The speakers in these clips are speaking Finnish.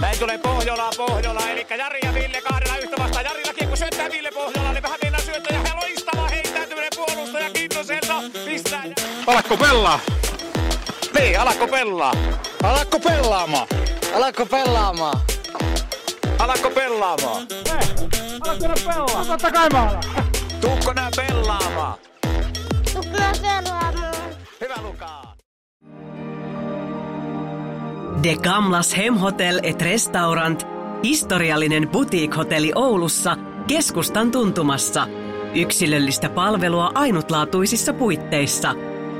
Näin tulee Pohjola, Pohjola, eli Jari ja Ville kahdella yhtä vastaan. Jarillakin kun syöttää Ville Pohjola, niin vähän mennään syöttää ja loistava heittäytyminen puolustaja Kintoselta. Pistää. Alakko pelaa? Niin, alakko pelaa? Alakko pelaamaan? Alakko pelaamaan? Alakko pelaamaan? Totta kai mä alan. Tuukko nää pelaamaan? Tukka pelaamaan. De Gamlas Hemhotel et Restaurant, historiallinen boutique-hotelli Oulussa, keskustan tuntumassa. Yksilöllistä palvelua ainutlaatuisissa puitteissa.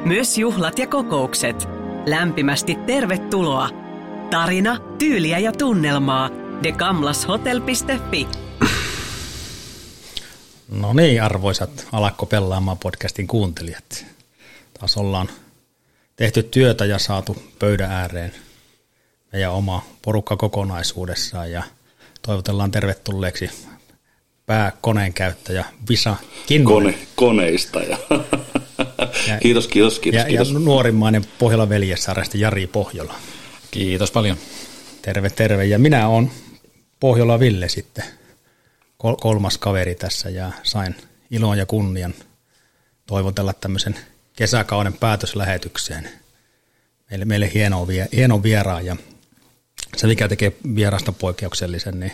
Myös juhlat ja kokoukset. Lämpimästi tervetuloa. Tarina, tyyliä ja tunnelmaa. degamlashotel.fi No niin, arvoisat Alakko pelaamaan podcastin kuuntelijat. Taas ollaan tehty työtä ja saatu pöydän ääreen meidän oma porukka kokonaisuudessaan ja toivotellaan tervetulleeksi pääkoneen käyttäjä Visa Kinnunen. Kone, koneista. Ja Ja- kiitos, kiitos, kiitos, ja, kiitos. ja nuorimmainen Pohjola veljessarjasta Jari Pohjola. Kiitos paljon. Terve, terve. Ja minä olen Pohjola Ville sitten, kol- kolmas kaveri tässä ja sain ilon ja kunnian toivotella tämmöisen kesäkauden päätöslähetykseen. Meille, meille hieno, vie, hieno vieraan ja se mikä tekee vierasta poikkeuksellisen, niin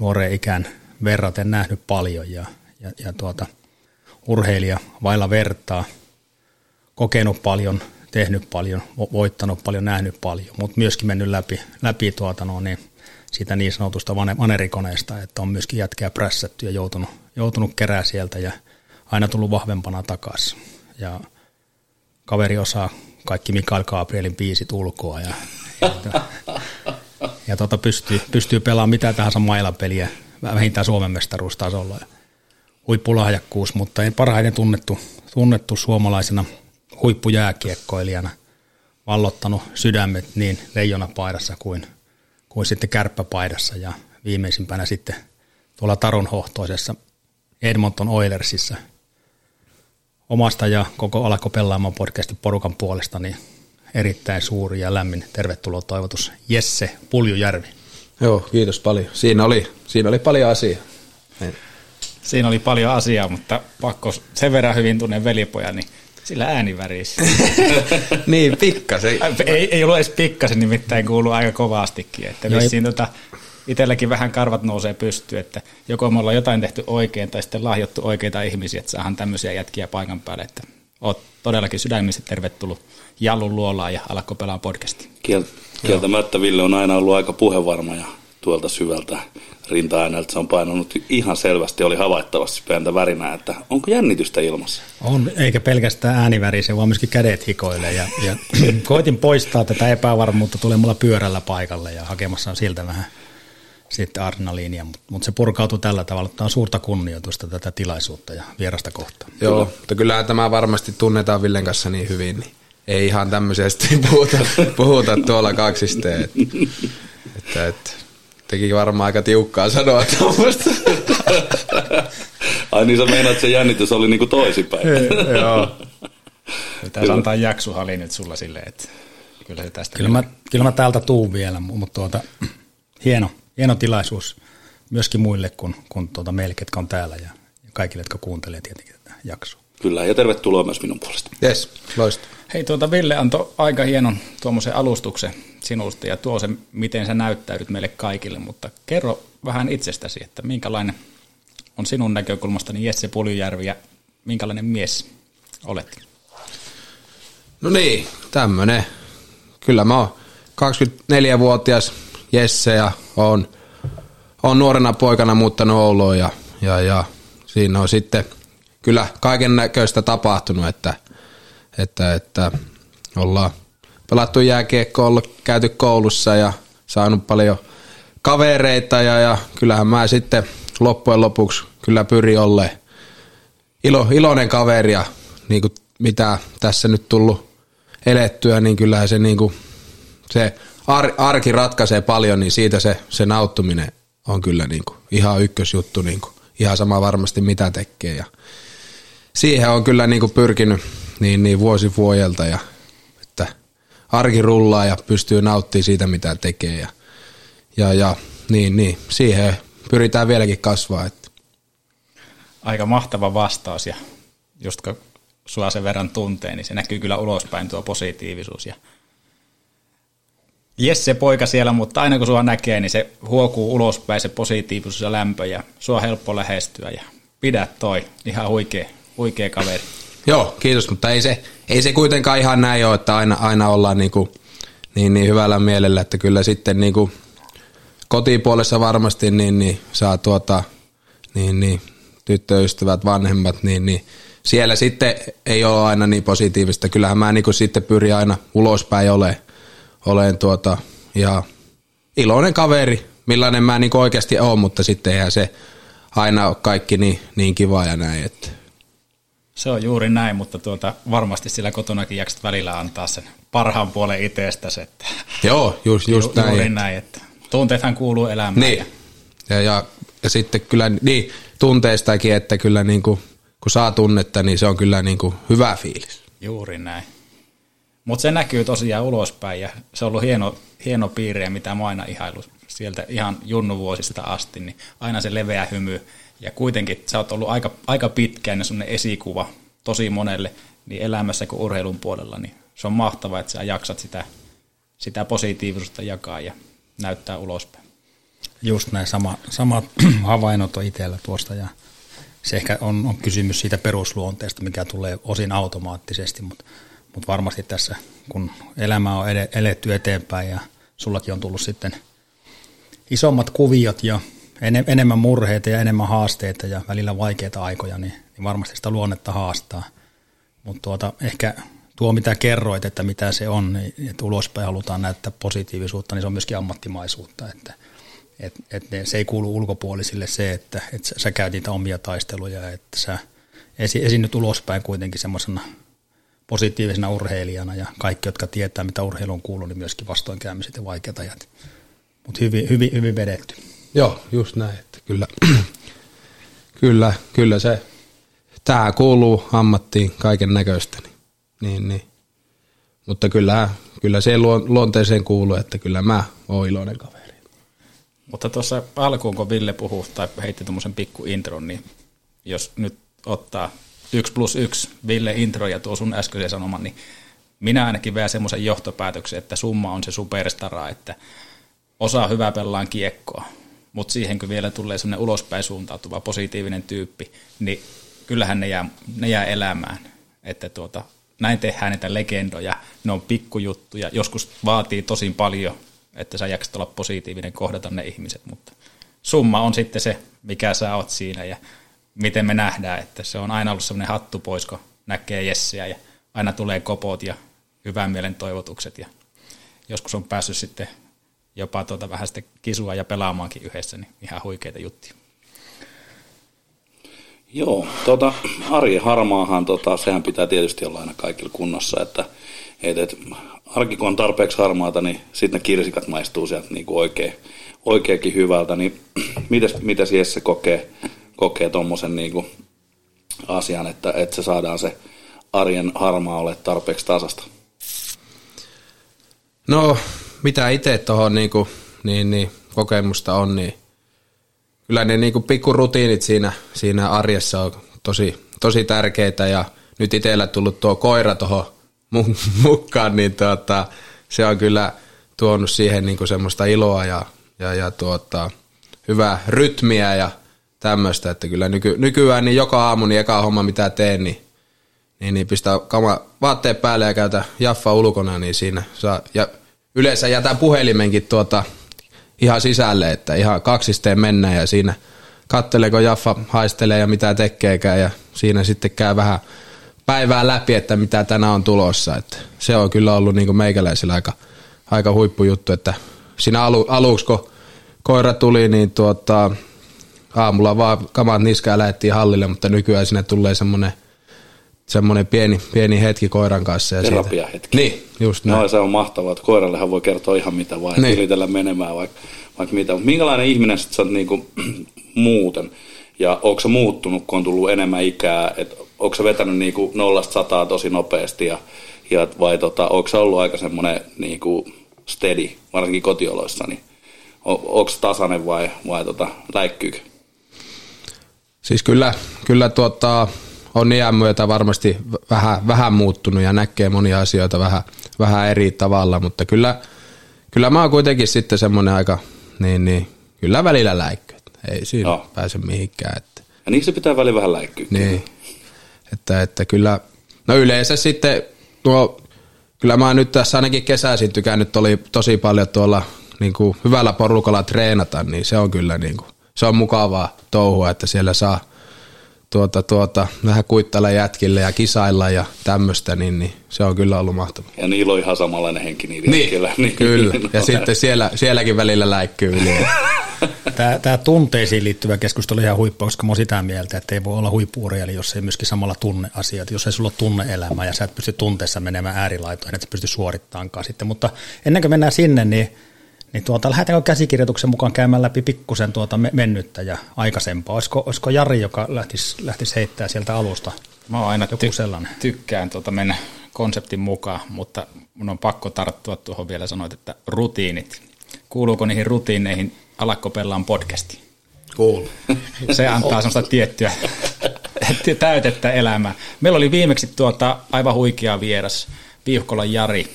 nuoreen ikään verraten nähnyt paljon ja, ja, ja tuota, urheilija vailla vertaa, kokenut paljon, tehnyt paljon, vo- voittanut paljon, nähnyt paljon, mutta myöskin mennyt läpi, läpi tuota, no, niin siitä niin sanotusta vane- vanerikoneesta, että on myöskin jätkää prässätty ja joutunut, joutunut kerää sieltä ja aina tullut vahvempana takaisin. Ja kaveri osaa kaikki Mikael Gabrielin biisit ulkoa ja, ja, ja tota pystyy, pystyy pelaamaan mitä tahansa mailapeliä, vähintään Suomen mestaruustasolla. Ja huippulahjakkuus, mutta ei parhaiten tunnettu, tunnettu suomalaisena huippujääkiekkoilijana, vallottanut sydämet niin leijonapaidassa kuin, kuin sitten kärppäpaidassa ja viimeisimpänä sitten tuolla Tarun hohtoisessa Edmonton Oilersissa omasta ja koko Alako pelaamaan podcastin porukan puolesta niin erittäin suuri ja lämmin tervetuloa toivotus Jesse Puljujärvi. Joo, kiitos paljon. Siinä oli, siinä oli paljon asiaa. Niin. Siinä oli paljon asiaa, mutta pakko sen verran hyvin tunnen velipojan, niin sillä ääni värisi. niin, pikkasen. ei, ei ollut edes pikkasen, nimittäin kuuluu aika kovastikin. Että vissiin tota, itselläkin vähän karvat nousee pystyyn, että joko me ollaan jotain tehty oikein tai sitten lahjottu oikeita ihmisiä, että saadaan tämmöisiä jätkiä paikan päälle. Että oot todellakin sydämisesti tervetullut Jallun luolaan ja alakko pelaa podcastiin. Kiel, kieltämättä Ville on aina ollut aika puhevarma ja tuolta syvältä rinta-ääneltä se on painanut ihan selvästi, oli havaittavasti pientä värinää, että onko jännitystä ilmassa? On, eikä pelkästään ääni värise, vaan myöskin kädet hikoilee. Ja, ja koitin poistaa tätä epävarmuutta tulemalla pyörällä paikalle ja hakemassa siltä vähän sitten adrenaliinia, mutta mut se purkautui tällä tavalla, että on suurta kunnioitusta tätä tilaisuutta ja vierasta kohtaan. Joo, mutta kyllähän tämä varmasti tunnetaan Villen kanssa niin hyvin, niin ei ihan tämmöisesti puhuta, puhuta tuolla kaksisteen. Että, että, että teki varmaan aika tiukkaa sanoa tuommoista. Ai niin sä meinaat, että se jännitys oli niinku toisinpäin. Joo. Pitäisi antaa jaksuhali nyt sulla silleen, että kyllä se tästä... Kyllä mä, kyllä mä täältä tuun vielä, mutta tuota, hieno, hieno tilaisuus myöskin muille kuin, kuin tuota meille, ketkä on täällä ja, ja kaikille, jotka kuuntelee tietenkin tätä jaksoa. Kyllä, ja tervetuloa myös minun puolesta. Yes, loistava. Hei, tuota Ville antoi aika hienon tuommoisen alustuksen sinusta ja tuo se, miten sä näyttäydyt meille kaikille, mutta kerro vähän itsestäsi, että minkälainen on sinun näkökulmastani Jesse Puljujärvi ja minkälainen mies olet? No niin, tämmönen. Kyllä mä oon 24-vuotias Jesse ja on, on nuorena poikana muuttanut Ouluun ja, ja, ja siinä on sitten kyllä kaiken näköistä tapahtunut, että, että, että ollaan pelattu jääkiekko, ollut käyty koulussa ja saanut paljon kavereita ja, ja kyllähän mä sitten loppujen lopuksi kyllä pyrin olleen ilo, iloinen kaveri ja niin kuin mitä tässä nyt tullut elettyä, niin kyllähän se, niin kuin, se ar, arki ratkaisee paljon, niin siitä se, se nauttuminen on kyllä niin kuin ihan ykkösjuttu, niin kuin, ihan sama varmasti mitä tekee. Ja siihen on kyllä niin kuin pyrkinyt niin, niin vuosi vuodelta ja että arki rullaa ja pystyy nauttimaan siitä, mitä tekee. Ja, ja, ja niin, niin, siihen pyritään vieläkin kasvaa. Että. Aika mahtava vastaus ja just kun sua sen verran tuntee, niin se näkyy kyllä ulospäin tuo positiivisuus. Ja Jesse poika siellä, mutta aina kun sua näkee, niin se huokuu ulospäin se positiivisuus ja lämpö ja sua on helppo lähestyä ja pidä toi, ihan huikea, huikea kaveri. Joo, kiitos, mutta ei se, ei se kuitenkaan ihan näin ole, että aina, aina ollaan niin, kuin, niin, niin hyvällä mielellä, että kyllä sitten niin kuin kotipuolessa varmasti niin, niin saa tuota, niin, niin, tyttöystävät, vanhemmat, niin, niin siellä sitten ei ole aina niin positiivista. Kyllähän mä niin kuin sitten pyrin aina ulospäin olemaan, olen tuota, ja iloinen kaveri, millainen mä niin oikeasti olen, mutta sitten eihän se aina ole kaikki niin, niin kiva ja näin. Että. Se on juuri näin, mutta tuota, varmasti sillä kotonakin jaksat välillä antaa sen parhaan puolen itsestäsi. Että Joo, just, just ju, näin. Juuri näin, että tunteethan kuuluu elämään. Niin. Ja, ja, ja sitten kyllä niin, tunteistakin, että kyllä niin kuin, kun saa tunnetta, niin se on kyllä niin kuin hyvä fiilis. Juuri näin. Mutta se näkyy tosiaan ulospäin ja se on ollut hieno, hieno piirre, mitä mä aina ihailu sieltä ihan junnuvuosista asti, niin aina se leveä hymy. Ja kuitenkin sä oot ollut aika, aika pitkään ja sun esikuva tosi monelle niin elämässä kuin urheilun puolella, niin se on mahtavaa, että sä jaksat sitä, sitä positiivisuutta jakaa ja näyttää ulospäin. Just näin, sama, samat havainnot on itsellä tuosta ja se ehkä on, on kysymys siitä perusluonteesta, mikä tulee osin automaattisesti, mutta, mutta varmasti tässä, kun elämä on eletty eteenpäin ja sullakin on tullut sitten isommat kuviot ja enemmän murheita ja enemmän haasteita ja välillä vaikeita aikoja, niin, niin varmasti sitä luonnetta haastaa. Mutta tuota, ehkä tuo, mitä kerroit, että mitä se on, niin että ulospäin halutaan näyttää positiivisuutta, niin se on myöskin ammattimaisuutta, että et, et ne, se ei kuulu ulkopuolisille se, että et sä, sä käyt niitä omia taisteluja, että sä esi, esiinnyt ulospäin kuitenkin semmoisena positiivisena urheilijana ja kaikki, jotka tietää, mitä urheiluun kuuluu, niin myöskin vastoinkäymiset ja vaikeat ajat. Mutta hyvin, hyvin, hyvin vedetty. Joo, just näin, että kyllä, kyllä, kyllä se, tämä kuuluu ammattiin kaiken näköistä, niin, niin, niin. mutta kyllä, kyllä se luonteeseen kuuluu, että kyllä mä oon iloinen kaveri. Mutta tuossa alkuun, kun Ville puhuu tai heitti tuommoisen pikku intron, niin jos nyt ottaa yksi plus yksi Ville intro ja tuo sun äskeisen sanoman, niin minä ainakin vähän semmoisen johtopäätöksen, että summa on se superstara, että osaa hyvää pellaan kiekkoa, mutta siihen kun vielä tulee semmoinen ulospäin suuntautuva positiivinen tyyppi, niin kyllähän ne jää, ne jää elämään. Että tuota, näin tehdään niitä legendoja, ne on pikkujuttuja, joskus vaatii tosi paljon että sä jaksat olla positiivinen, kohdata ne ihmiset, mutta summa on sitten se, mikä sä oot siinä. Ja miten me nähdään, että se on aina ollut semmoinen hattu pois, kun näkee Jessiä ja aina tulee kopot ja hyvän mielen toivotukset ja joskus on päässyt sitten jopa tuota vähän sitten kisua ja pelaamaankin yhdessä, niin ihan huikeita juttuja. Joo, tota, Ari Harmaahan, tota, sehän pitää tietysti olla aina kaikilla kunnossa, että et, et, arki kun on tarpeeksi harmaata, niin sitten ne kirsikat maistuu sieltä niin kuin oikein, oikeinkin hyvältä. Niin mites, mites Jesse kokee, kokee tuommoisen niin asian, että, että se saadaan se arjen harmaa ole tarpeeksi tasasta? No, mitä itse tuohon niin, niin, niin, kokemusta on, niin kyllä ne niin pikkurutiinit siinä, siinä arjessa on tosi, tosi tärkeitä ja nyt itsellä tullut tuo koira tuohon mukaan, niin tuota, se on kyllä tuonut siihen niin kuin semmoista iloa ja, ja, ja tuota, hyvää rytmiä ja tämmöistä, että kyllä nyky, nykyään niin joka aamu niin eka homma mitä teen, niin, niin, niin pistää kama vaatteet päälle ja käytä Jaffa ulkona, niin siinä saa, ja yleensä jätän puhelimenkin tuota ihan sisälle, että ihan kaksisteen mennään ja siinä kattelee, kun Jaffa haistelee ja mitä tekeekään ja siinä sitten käy vähän päivää läpi, että mitä tänään on tulossa. Että se on kyllä ollut niin meikäläisillä aika, aika huippujuttu, että siinä alu, aluksi kun koira tuli, niin tuota, aamulla vaan kamat niskaa lähettiin hallille, mutta nykyään sinne tulee semmoinen semmoinen pieni, pieni hetki koiran kanssa. Ja Terapia hetki. Niin, just näin. No, se on mahtavaa, että koirallehan voi kertoa ihan mitä vaan, niin. yritellä menemään vaikka, vaikka mitä. Minkälainen ihminen sä oot niinku muuten? Ja onko se muuttunut, kun on tullut enemmän ikää? Et onko se vetänyt niinku nollasta sataa tosi nopeasti ja, ja vai tota, onko se ollut aika semmoinen niin kuin steady, varsinkin kotioloissa, niin onko tasainen vai, vai tota, läikkyykö? Siis kyllä, kyllä tuota, on iän myötä varmasti vähän, vähän muuttunut ja näkee monia asioita vähän, vähän eri tavalla, mutta kyllä, kyllä mä oon kuitenkin sitten semmoinen aika, niin, niin kyllä välillä läikky. Ei siinä no. pääse mihinkään. Että. Ja niin se pitää välillä vähän läikkyä. Niin, että, että kyllä, no yleensä sitten tuo, kyllä mä nyt tässä ainakin kesäisin tykännyt oli tosi paljon tuolla niin kuin hyvällä porukalla treenata, niin se on kyllä niin kuin, se on mukavaa touhua, että siellä saa tuota, tuota, vähän kuittailla jätkille ja kisailla ja tämmöistä, niin, niin, se on kyllä ollut mahtavaa. Ja niillä on ihan samanlainen henki niiden niin, jätkillä. Niin, kyllä, ja sitten siellä, sielläkin välillä läikkyy yli. Tämä, tämä tunteisiin liittyvä keskustelu ihan huippu, koska mä sitä mieltä, että ei voi olla huippuurheilija, jos ei myöskin samalla tunne asiat. Jos ei sulla ole tunne-elämää ja sä et pysty tunteessa menemään äärilaitoihin, että sä pysty suorittaankaan sitten. Mutta ennen kuin mennään sinne, niin niin tuota, lähdetäänkö käsikirjoituksen mukaan käymään läpi pikkusen tuota mennyttä ja aikaisempaa? Olisiko, olisiko Jari, joka lähtisi, lähtisi heittää sieltä alusta? Mä aina joku ty- sellainen. tykkään tuota mennä konseptin mukaan, mutta mun on pakko tarttua tuohon vielä sanoit, että rutiinit. Kuuluuko niihin rutiineihin Alakko Pellaan podcasti? Kuuluu. Se antaa semmoista tiettyä täytettä elämää. Meillä oli viimeksi tuota aivan huikea vieras, Viuhkolan Jari.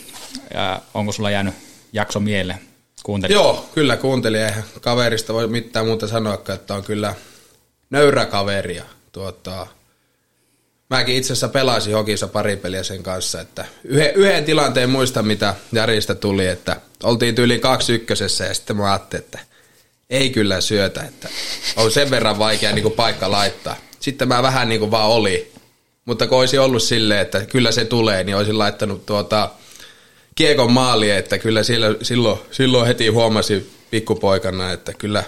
Ja onko sulla jäänyt jakso mieleen? Kuuntelin. Joo, kyllä kuuntelin. Eihän kaverista voi mitään muuta sanoa, että on kyllä nöyrä kaveria. Tuota, mäkin itse asiassa pelasin hokissa pari peliä sen kanssa, että yhden, yhden tilanteen muista, mitä Jarista tuli, että oltiin tyyliin kaksi ykkösessä ja sitten mä ajattelin, että ei kyllä syötä, että on sen verran vaikea niin kuin paikka laittaa. Sitten mä vähän niin kuin vaan oli, mutta kun olisi ollut silleen, että kyllä se tulee, niin olisin laittanut tuota, kiekon maali, että kyllä silloin, silloin, silloin heti huomasi pikkupoikana, että kyllä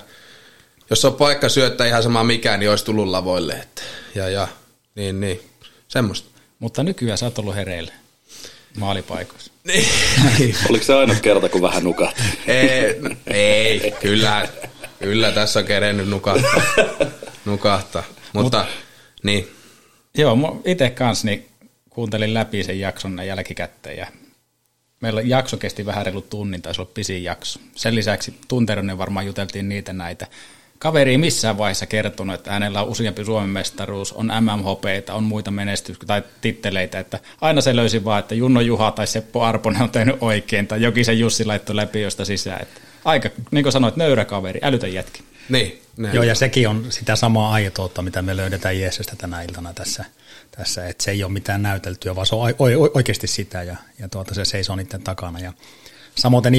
jos on paikka syöttää ihan sama mikään, niin olisi tullut lavoille. Että, ja, ja, niin, niin, semmoista. Mutta nykyään sä oot ollut hereillä maalipaikoissa. Niin. Oliko se aina kerta, kun vähän nukahti? ei, ei, kyllä, kyllä tässä on kerennyt nukahtaa. nukahtaa. Mutta, Mut, niin. Joo, itse kanssa niin kuuntelin läpi sen jakson jälkikäteen ja meillä jakso kesti vähän reilu tunnin, taisi olla pisin jakso. Sen lisäksi tunteronen varmaan juteltiin niitä näitä. Kaveri ei missään vaiheessa kertonut, että hänellä on useampi Suomen mestaruus, on MMHP, on muita menestyksiä tai titteleitä, että aina se löysi vaan, että Junno Juha tai Seppo Arponen on tehnyt oikein, tai Jokisen Jussi laittoi läpi josta sisään. Että aika, niin kuin sanoit, nöyrä kaveri, älytön jätki. Niin. Joo, ja sekin on sitä samaa aitoutta, mitä me löydetään Jeesestä tänä iltana tässä tässä, että se ei ole mitään näyteltyä, vaan se on oikeasti sitä ja, ja tuota, se seisoo niiden takana. Ja samoin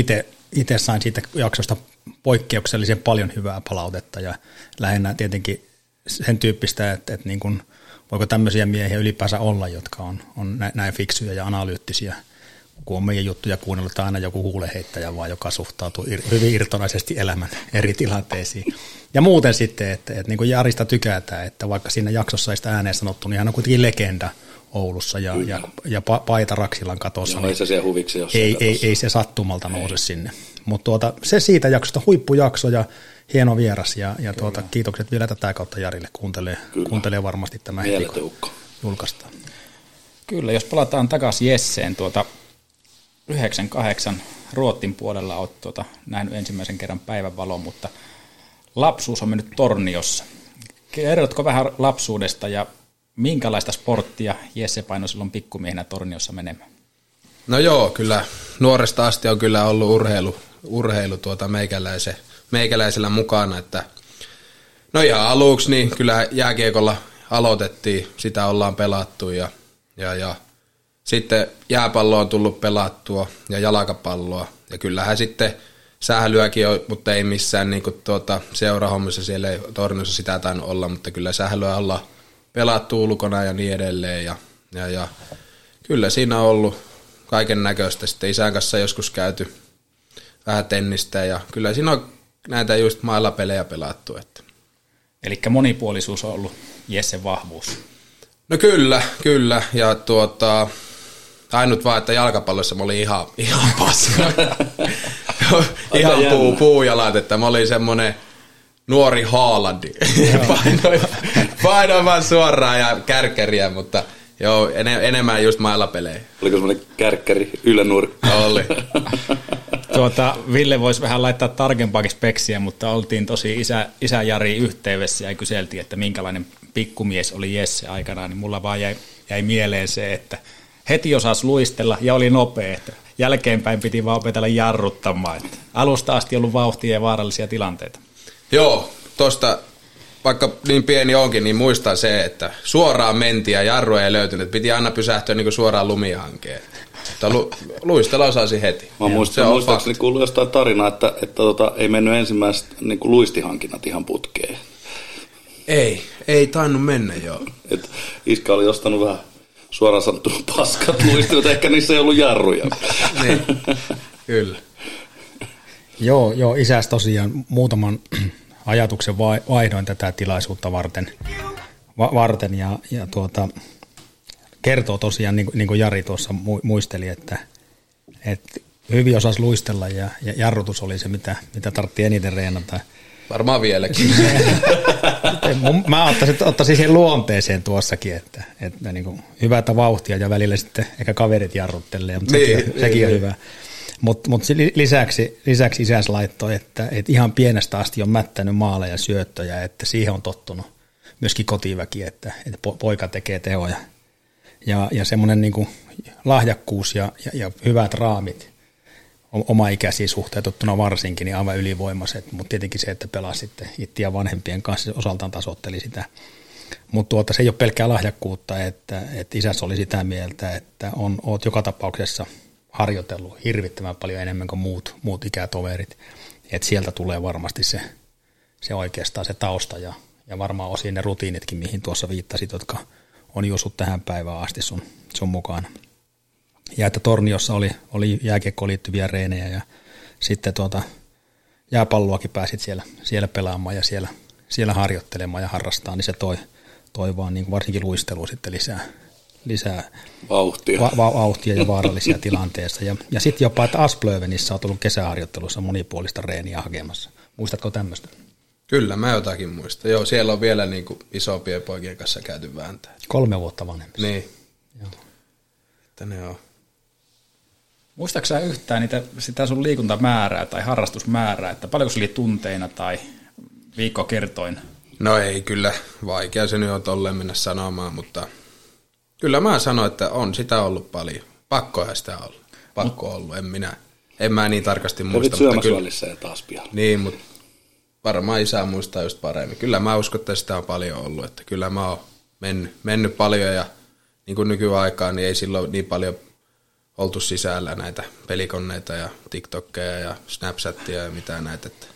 itse sain siitä jaksosta poikkeuksellisen paljon hyvää palautetta ja lähinnä tietenkin sen tyyppistä, että, että niin kuin, voiko tämmöisiä miehiä ylipäänsä olla, jotka on, on näin fiksuja ja analyyttisiä – kun on meidän juttuja kuunnellut, että aina joku huuleheittäjä vaan, joka suhtautuu ir- hyvin irtonaisesti elämän eri tilanteisiin. Ja muuten sitten, että, että niin kuin Jarista tykätään, että vaikka siinä jaksossa ei sitä ääneen sanottu, niin hän on kuitenkin legenda Oulussa ja, ja, ja paita Raksilan katossa. Joo, ei se siellä huviksi ei, ei, ei, se sattumalta nouse ei. sinne. Mutta tuota, se siitä jaksosta huippujakso ja hieno vieras ja, ja tuota, kiitokset vielä tätä kautta Jarille. Kuuntelee, kuuntelee varmasti tämä heti, julkaistaan. Kyllä, jos palataan takaisin Jesseen, tuota, 98 Ruotin puolella olet tuota, nähnyt ensimmäisen kerran päivänvalon, mutta lapsuus on mennyt Torniossa. Kerrotko vähän lapsuudesta ja minkälaista sporttia Jesse paino silloin pikkumiehenä Torniossa menemään? No joo, kyllä nuoresta asti on kyllä ollut urheilu, urheilu tuota meikäläisen, meikäläisellä mukana, että no ihan aluksi niin kyllä jääkiekolla aloitettiin, sitä ollaan pelattu ja, ja, ja sitten jääpallo on tullut pelattua ja jalkapalloa. Ja kyllähän sitten sählyäkin on, mutta ei missään niin tuota, seurahommissa siellä ei torniossa sitä tainnut olla, mutta kyllä sählyä ollaan pelattu ulkona ja niin edelleen. Ja, ja, ja kyllä siinä on ollut kaiken näköistä. Sitten isän kanssa joskus käyty vähän tennistä ja kyllä siinä on näitä just mailla pelejä pelattu. Että. Eli monipuolisuus on ollut Jessen vahvuus. No kyllä, kyllä. Ja tuota, Ainut vaan, että jalkapallossa mä olin ihan, ihan paska. ihan puu, puujalat, että mä olin semmonen nuori Haalandi. painoin, painoin vaan suoraan ja kärkeriä, mutta Joo, en, enemmän just mailapelejä. Oliko semmoinen kärkkäri ylänurkka? Oli. Tuota, Ville voisi vähän laittaa tarkempaakin speksiä, mutta oltiin tosi isä, isä Jari yhteydessä ja kyseltiin, että minkälainen pikkumies oli Jesse aikanaan, niin mulla vaan jäi, jäi mieleen se, että heti osasi luistella ja oli nopea, että jälkeenpäin piti vaan opetella jarruttamaan. Että alusta asti ollut vauhtia ja vaarallisia tilanteita. Joo, tosta vaikka niin pieni onkin, niin muistaa se, että suoraan mentiin ja jarru ei löytynyt. Piti aina pysähtyä niin kuin suoraan lumihankeen. Mutta lu, luistella osasi heti. Mä muistan, Se on muistaakseni kuullut jostain tarinaa, että, että tota, ei mennyt ensimmäiset niin kuin luistihankinnat ihan putkeen. Ei, ei tainnut mennä joo. Et iskä oli ostanut vähän suoraan sanottuna paskat luistimet, ehkä niissä ei ollut jarruja. niin, kyllä. Joo, joo, isäs tosiaan muutaman ajatuksen vai- vaihdoin tätä tilaisuutta varten, va- varten ja, ja tuota, kertoo tosiaan, niin, niin kuin Jari tuossa mu- muisteli, että, että hyvin osasi luistella ja, ja jarrutus oli se, mitä, mitä tarvittiin eniten reenata. Varmaan vieläkin. Mä ottaisin, ottaisin siihen luonteeseen tuossakin, että, että niin kuin hyvää vauhtia ja välillä sitten ehkä kaverit jarruttelee, mutta Niin, sekin, on- niin, sekin on niin. hyvä. Mutta mut lisäksi, lisäksi isäs laittoi, että, että ihan pienestä asti on mättänyt maaleja ja syöttöjä, että siihen on tottunut myöskin kotiväki, että, että po- poika tekee tehoja. Ja, ja semmoinen niin lahjakkuus ja, ja, ja hyvät raamit, o- oma ikäisiin suhteutettuna varsinkin, niin aivan ylivoimaiset, mutta tietenkin se, että pelasi sitten ja vanhempien kanssa osaltaan tasoitteli sitä. Mutta tuota, se ei ole pelkkää lahjakkuutta, että, että isäs oli sitä mieltä, että on, oot joka tapauksessa harjoitellut hirvittävän paljon enemmän kuin muut, muut ikätoverit. Että sieltä tulee varmasti se, se oikeastaan se tausta ja, ja varmaan osin ne rutiinitkin, mihin tuossa viittasit, jotka on juossut tähän päivään asti sun, sun mukana. Ja että Torniossa oli, oli jääkiekkoon liittyviä reenejä ja sitten tuota, jääpalloakin pääsit siellä, siellä pelaamaan ja siellä, siellä harjoittelemaan ja harrastaa, niin se toi, toi vaan niin varsinkin luistelu sitten lisää, lisää Vauhtia. va- va- vauhtia ja vaarallisia tilanteessa. Ja, ja sitten jopa, että Asplövenissä on tullut kesäharjoittelussa monipuolista reeniä hakemassa. Muistatko tämmöistä? Kyllä, mä jotakin muistan. Joo, siellä on vielä niin kuin isompien poikien kanssa käyty vääntää. Kolme vuotta vanhemmissa. Niin. Joo. Että ne on. Muistaaksä sä yhtään niitä, sitä sun liikuntamäärää tai harrastusmäärää, että paljonko se oli tunteina tai viikkokertoin? No ei kyllä, vaikea se nyt on tolleen mennä sanomaan, mutta kyllä mä sanon, että on sitä ollut paljon. Pakkoja sitä ollut. Pakko ollut, en minä. En mä niin tarkasti Kävit muista, mutta syömässä kyllä. ja taas pian. Niin, mutta varmaan isä muistaa just paremmin. Kyllä mä uskon, että sitä on paljon ollut, että kyllä mä oon mennyt, mennyt paljon ja niin kuin nykyaikaan, niin ei silloin niin paljon oltu sisällä näitä pelikoneita ja TikTokkeja ja Snapchattia ja mitään näitä. Että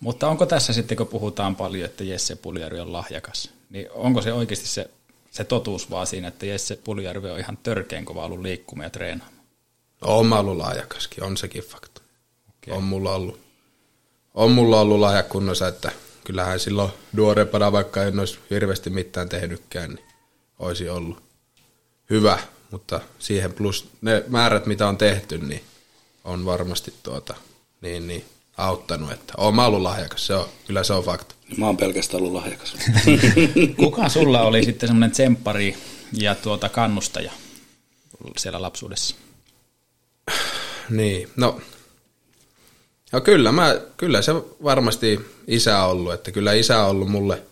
Mutta onko tässä sitten, kun puhutaan paljon, että Jesse Puljärvi on lahjakas, niin onko se oikeasti se, se totuus vaan siinä, että Jesse Puljärvi on ihan törkeän kova ollut liikkumaan ja treenaamaan? on mä ollut lahjakaskin, on sekin fakta. Okay. On mulla ollut, on mulla ollut lahjakunnossa, että kyllähän silloin nuorempana, vaikka en olisi hirveästi mitään tehnytkään, niin olisi ollut hyvä, mutta siihen plus ne määrät, mitä on tehty, niin on varmasti tuota, niin, niin, auttanut, että on mä ollut lahjakas, se on, kyllä se on fakta. Mä oon pelkästään ollut lahjakas. Kuka sulla oli sitten semmoinen tsemppari ja tuota kannustaja siellä lapsuudessa? Niin, no, no kyllä, mä, kyllä se varmasti isä on ollut, että kyllä isä on ollut mulle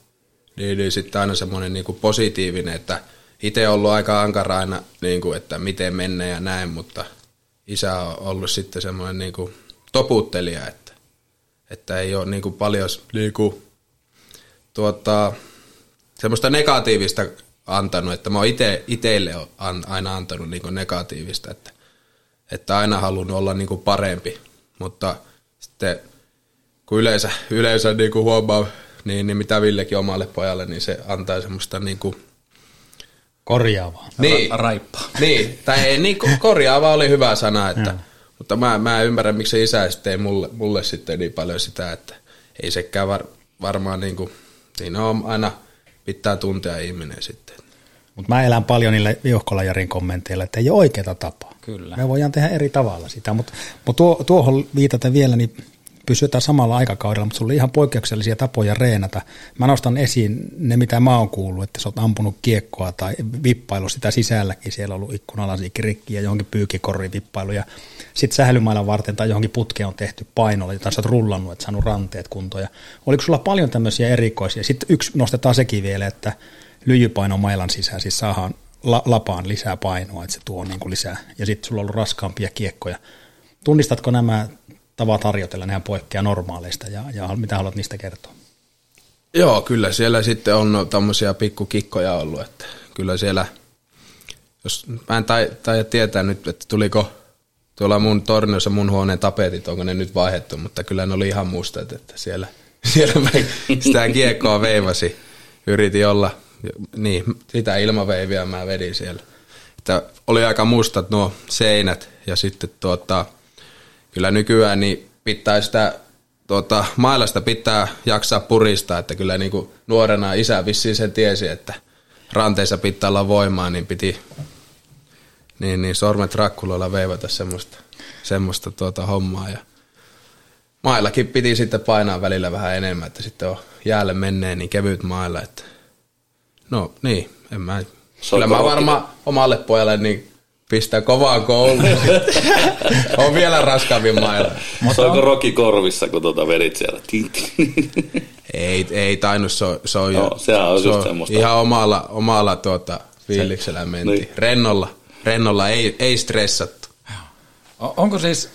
niin, niin sitten aina semmoinen niin kuin positiivinen, että itse on ollut aika ankara aina, niin kuin, että miten mennä ja näin, mutta isä on ollut sitten semmoinen niin kuin toputtelija, että, että ei ole niin kuin paljon niin kuin, tuota, semmoista negatiivista antanut, että mä oon ite, itelle aina antanut niin kuin negatiivista, että että aina halunnut olla niin kuin parempi, mutta sitten kun yleensä, yleensä niin kuin huomaa, niin, niin mitä Villekin omalle pojalle, niin se antaa semmoista niin kuin, Korjaavaa. niin, Ra- raippaa. niin, tai ei, niin kuin korjaava oli hyvä sana, että, mutta mä, mä en ymmärrä, miksi isä sitten ei mulle, mulle sitten niin paljon sitä, että ei sekään var, varmaan niin kuin, niin on aina pitää tuntea ihminen sitten. Mutta mä elän paljon niillä Viuhkolajarin kommenteilla, että ei ole oikeaa tapaa. Kyllä. Me voidaan tehdä eri tavalla sitä, mutta mut tuo, tuohon viitata vielä, niin pysytään samalla aikakaudella, mutta sulla oli ihan poikkeuksellisia tapoja reenata. Mä nostan esiin ne, mitä mä oon kuullut, että sä oot ampunut kiekkoa tai vippailu sitä sisälläkin. Siellä on ollut ikkunalaisia rikki johonkin pyykikoriin vippailu ja sitten sählymailan varten tai johonkin putkeen on tehty painolla, jota sä oot rullannut, että saanut ranteet kuntoon. oliko sulla paljon tämmöisiä erikoisia? Sitten yksi nostetaan sekin vielä, että lyijypaino mailan sisään, siis saadaan la, lapaan lisää painoa, että se tuo niin kuin lisää. Ja sitten sulla on ollut raskaampia kiekkoja. Tunnistatko nämä tavat harjoitella, nehän poikkeaa normaaleista ja, ja mitä haluat niistä kertoa? Joo, kyllä siellä sitten on tämmöisiä pikkukikkoja ollut, että kyllä siellä, jos mä en tai, tietää nyt, että tuliko tuolla mun torniossa mun huoneen tapetit, onko ne nyt vaihdettu, mutta kyllä ne oli ihan mustat, että siellä, siellä mä sitä kiekkoa veivasi, yritin olla, niin, sitä ilmaveiviä mä vedin siellä. Että oli aika mustat nuo seinät ja sitten tuota, kyllä nykyään niin pitää sitä tuota, mailasta pitää jaksaa puristaa, että kyllä niin kuin nuorena isä vissiin sen tiesi, että ranteissa pitää olla voimaa, niin piti niin, niin sormet rakkuloilla veivata semmoista, semmoista tuota hommaa. Ja maillakin piti sitten painaa välillä vähän enemmän, että sitten on jäälle menneen niin kevyt mailla, että no niin, en mä, kyllä mä varmaan omalle pojalle niin pistää kovaa kouluun. on vielä raskaammin mailla. Mutta onko roki korvissa, kun tuota vedit siellä? ei, ei tainnut, se on, se on, no, jo, sehän on se on ihan omalla, omalla tuota, fiiliksellä menti. Niin. Rennolla, rennolla ei, ei stressattu. Onko siis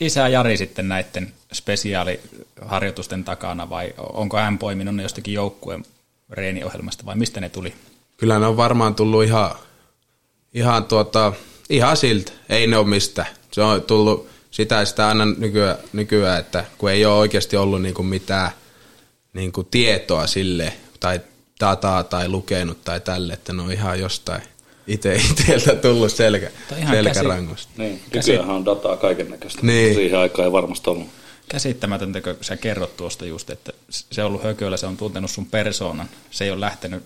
isä Jari sitten näiden spesiaaliharjoitusten takana vai onko hän poiminut ne jostakin joukkueen reeniohjelmasta vai mistä ne tuli? Kyllä ne on varmaan tullut ihan, ihan tuota, Ihan siltä, ei ne ole mistä. Se on tullut sitä sitä aina nykyään, nykyään että kun ei ole oikeasti ollut niinku mitään niinku tietoa sille tai dataa tai lukenut tai tälle, että ne on ihan jostain itse itseltä tullut selkä, selkärangosta. Niin, nykyäänhän on dataa kaiken näköistä. Niin. Siihen aikaan ei varmasti ollut. Käsittämätöntä, kun sä kerrot tuosta just, että se on ollut hököllä, se on tuntenut sun persoonan. Se ei ole lähtenyt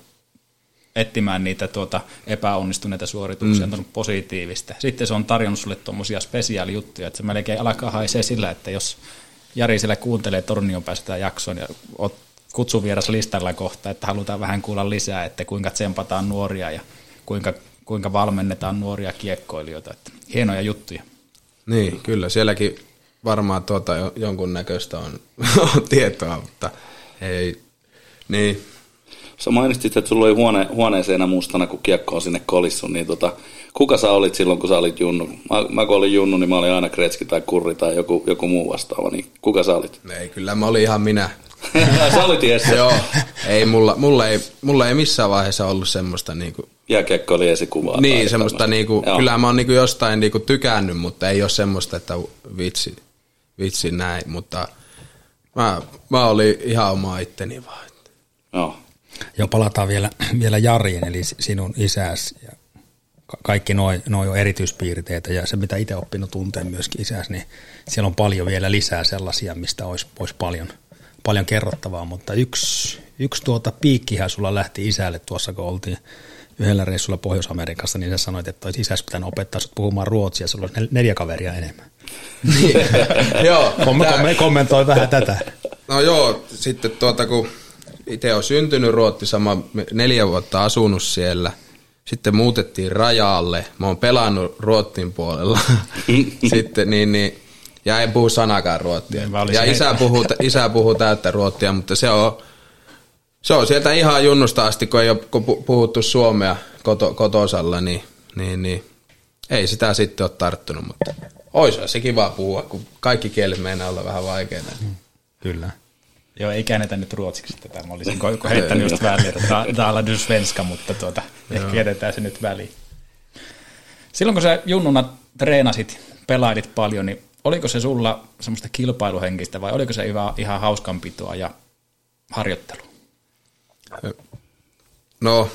etsimään niitä tuota epäonnistuneita suorituksia, mm. on positiivista. Sitten se on tarjonnut sulle tuommoisia spesiaalijuttuja, että se melkein alkaa haisee sillä, että jos Jari siellä kuuntelee Tornion päästä jakson ja oot kutsuvieras listalla kohta, että halutaan vähän kuulla lisää, että kuinka tsempataan nuoria ja kuinka, kuinka valmennetaan nuoria kiekkoilijoita. Että hienoja juttuja. Niin, kyllä. Sielläkin varmaan tuota jonkunnäköistä on, on tietoa, mutta ei. Niin, Sä mainitsit, että sulla oli huone, huoneeseen mustana, kun kiekko on sinne kolissu, niin tota, kuka sä olit silloin, kun sä olit junnu? Mä, mä kun olin junnu, niin mä olin aina Kretski tai Kurri tai joku, joku muu vastaava, niin kuka sä olit? Ei, kyllä mä olin ihan minä. sä olit Jesse. Joo, ei mulla, mulla, ei, mulla ei missään vaiheessa ollut semmoista niinku... Jääkiekko oli esikuvaa. Niin, semmoista niinku, kyllä mä oon niinku jostain niinku tykännyt, mutta ei ole semmoista, että vitsi, vitsi näin, mutta mä, mä olin ihan oma itteni vaan. Joo. Jo palataan vielä, vielä Jariin, eli sinun isäs ja kaikki noin noi on erityispiirteitä ja se mitä itse oppinut tunteen myöskin isäs, niin siellä on paljon vielä lisää sellaisia, mistä olisi, olisi paljon, paljon kerrottavaa, mutta yksi, yksi tuota piikkihän sulla lähti isälle tuossa, kun oltiin yhdellä reissulla Pohjois-Amerikassa, niin sä sanoit, että olisi isäs pitänyt opettaa sut puhumaan ruotsia, sulla olisi neljä kaveria enemmän. joo. kommentoi vähän tätä. No joo, sitten tuota kun itse on syntynyt Ruotsissa, mä neljä vuotta asunut siellä. Sitten muutettiin rajalle. Mä oon pelannut Ruotsin puolella. Sitten niin, niin, ja en puhu sanakaan ruottia. Ja isä puhuu, isä puhuu täyttä ruottia, mutta se on, se on sieltä ihan junnusta asti, kun ei ole puhuttu suomea koto, kotosalla, niin, niin, niin ei sitä sitten ole tarttunut, mutta olisi se kiva puhua, kun kaikki kielet meinaa olla vähän vaikeita. Kyllä. Joo, ei käännetä nyt ruotsiksi tätä. Mä olisin heittänyt just väliin, että täällä du svenska, mutta tuota, ehkä jätetään se nyt väliin. Silloin kun sä junnuna treenasit, pelaidit paljon, niin oliko se sulla semmoista kilpailuhenkistä vai oliko se ihan, hauskanpitoa ja harjoittelu? No,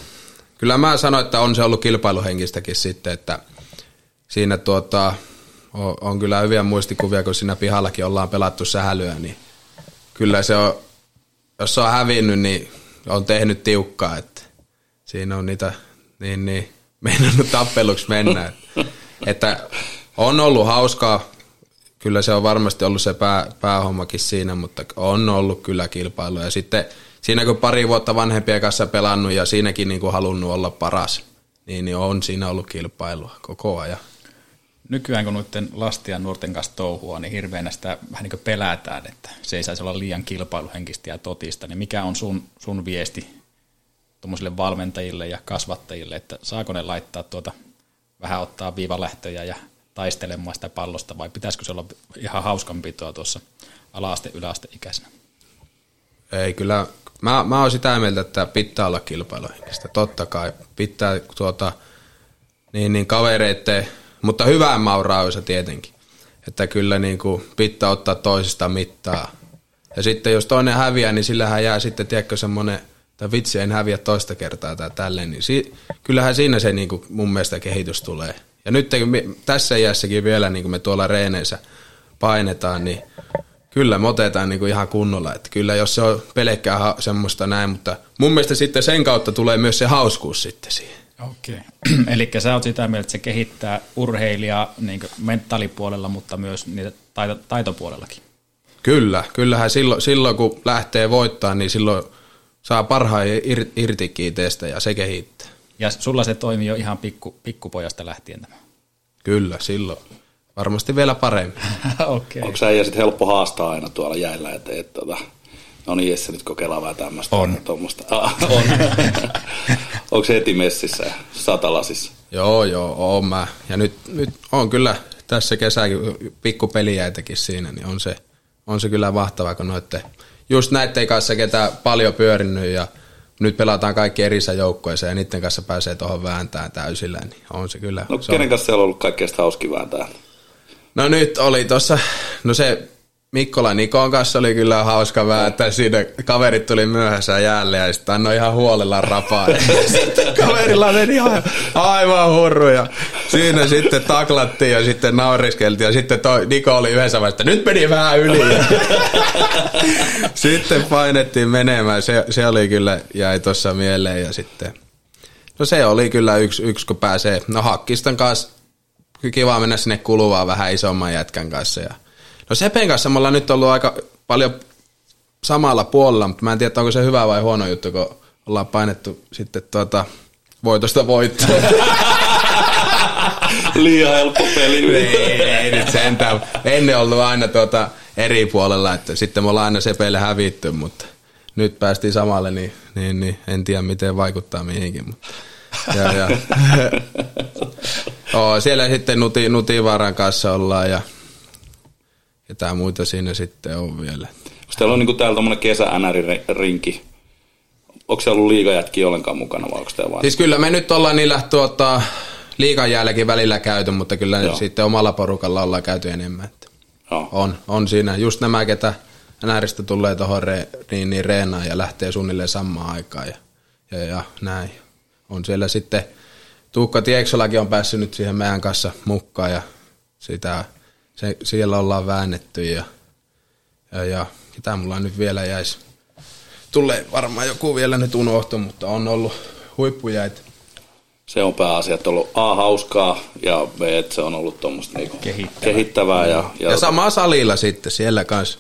kyllä mä sanoin, että on se ollut kilpailuhenkistäkin sitten, että siinä tuota, on, on kyllä hyviä muistikuvia, kun siinä pihallakin ollaan pelattu sählyä, niin kyllä se on, jos on hävinnyt, niin on tehnyt tiukkaa, että siinä on niitä niin, niin meinannut tappeluksi mennä. että on ollut hauskaa kyllä se on varmasti ollut se pää, päähommakin siinä, mutta on ollut kyllä kilpailu. Ja sitten siinä kun pari vuotta vanhempien kanssa pelannut ja siinäkin niin kuin halunnut olla paras, niin, niin on siinä ollut kilpailua koko ajan. Nykyään kun noiden lasten ja nuorten kanssa touhua, niin hirveänä sitä vähän niin pelätään, että se ei saisi olla liian kilpailuhenkistä ja totista. Niin mikä on sun, sun viesti tuommoisille valmentajille ja kasvattajille, että saako ne laittaa tuota vähän ottaa viivalähtöjä ja taistelemaan sitä pallosta vai pitäisikö se olla ihan hauskanpitoa tuossa ala-aste, yläaste ikäisenä? Ei kyllä, mä, mä oon sitä mieltä, että pitää olla kilpailuhenkistä. Totta kai pitää tuota, niin, niin kavereitten, mutta hyvää mauraudessa tietenkin. Että kyllä niin kuin pitää ottaa toisista mittaa. Ja sitten jos toinen häviää, niin sillähän jää sitten, tiedätkö, semmoinen, että vitsi en häviä toista kertaa tai tälleen, niin si, kyllähän siinä se niin kuin mun mielestä kehitys tulee. Ja nyt tässä iässäkin vielä, niin kuin me tuolla reeneissä painetaan, niin kyllä me otetaan niin kuin ihan kunnolla. Että kyllä jos se on pelkkää semmoista näin, mutta mun mielestä sitten sen kautta tulee myös se hauskuus sitten siihen. Okei. Okay. Eli sä oot sitä mieltä, että se kehittää urheilijaa niin mentaalipuolella, mutta myös niitä taito, taitopuolellakin. Kyllä, kyllähän silloin, silloin kun lähtee voittaa, niin silloin saa parhaan irtikin itsestä ja se kehittää. Ja sulla se toimii jo ihan pikku, pikkupojasta lähtien tämä. Kyllä, silloin. Varmasti vielä paremmin. okay. Onko sä sitten helppo haastaa aina tuolla jäillä, että et, tota, no niin Jesse nyt kokeillaan vähän tämmöistä. On. Tuommoista. Ah, on. Onko se heti messissä ja satalasissa? Joo, joo, oon mä. Ja nyt, nyt on kyllä tässä kesäkin pikkupelijäitäkin siinä, niin on se, on se kyllä mahtavaa, kun noitte, just näiden kanssa, ketä paljon pyörinyt ja nyt pelataan kaikki erissä joukkoissa ja niiden kanssa pääsee tuohon vääntään täysillä, niin on se kyllä. No se kenen on... kanssa siellä on ollut kaikkein hauski vääntää? No nyt oli tuossa, no se Mikkola Nikon kanssa oli kyllä hauska vääntää. Siinä kaverit tuli myöhässä jäälle ja sitten annoi ihan huolella rapaa. sitten kaverilla meni ihan, aivan hurru ja siinä sitten taklattiin ja sitten nauriskeltiin ja sitten toi Niko oli yhdessä vaiheessa, nyt meni vähän yli. sitten painettiin menemään, se, se oli kyllä, jäi tuossa mieleen ja sitten, no se oli kyllä yksi, yksi kun pääsee, no Hakkistan kanssa kiva mennä sinne kuluvaan vähän isomman jätkän kanssa. Ja... No Sepen kanssa me ollaan nyt ollut aika paljon samalla puolella, mutta mä en tiedä, onko se hyvä vai huono juttu, kun ollaan painettu sitten tuota voitosta voittoa. Liian helppo peli. ei, ei nyt sentään. Ennen ollut aina tuota eri puolella, että sitten me ollaan aina Sepeille hävitty, mutta nyt päästiin samalle, niin, niin, niin en tiedä miten vaikuttaa mihinkin. Mutta, ja, ja. Oo, siellä sitten Nuti, Nutivaran kanssa ollaan ja ketään muita siinä sitten on vielä. Onko teillä on niin täällä tuommoinen kesä rinki Onko se ollut liigajätkiä ollenkaan mukana vai onko vaan? Siis kyllä me nyt ollaan niillä tuota, liigan jäälläkin välillä käyty, mutta kyllä Joo. sitten omalla porukalla ollaan käyty enemmän. Joo. On, on siinä just nämä, ketä NRistä tulee tuohon re, niin, niin reenaan ja lähtee suunnilleen samaan aikaan ja, ja, ja näin. On siellä sitten Tuukka Tieksolakin on päässyt nyt siihen meidän kanssa mukaan ja sitä, se, siellä ollaan väännetty ja, ja, ja ketä mulla nyt vielä jäisi. Tulee varmaan joku vielä nyt unohtu, mutta on ollut huippujäitä. Se on pääasia, että on ollut A hauskaa ja B, että se on ollut tuommoista niinku kehittävää. kehittävää ja, ja, ja sama salilla sitten, siellä kanssa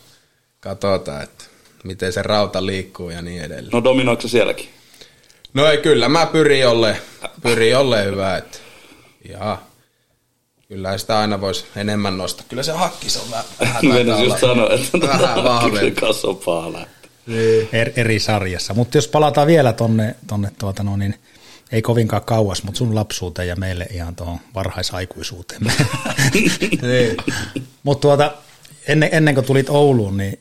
katsotaan, että miten se rauta liikkuu ja niin edelleen. No dominoiko se sielläkin? No ei, kyllä mä pyrin jolle, pyrin jolle hyvä, että ja kyllä sitä aina voisi enemmän nostaa. Kyllä se hakkis on vähän, vähän Meidän just sanoa, että vähän vahvempi. kanssa on paha niin. er, eri sarjassa. Mutta jos palataan vielä tonne, tonne tuota, no niin, ei kovinkaan kauas, mutta sun lapsuuteen ja meille ihan tuohon varhaisaikuisuuteen. niin. Mutta tuota, ennen, ennen kuin tulit Ouluun, niin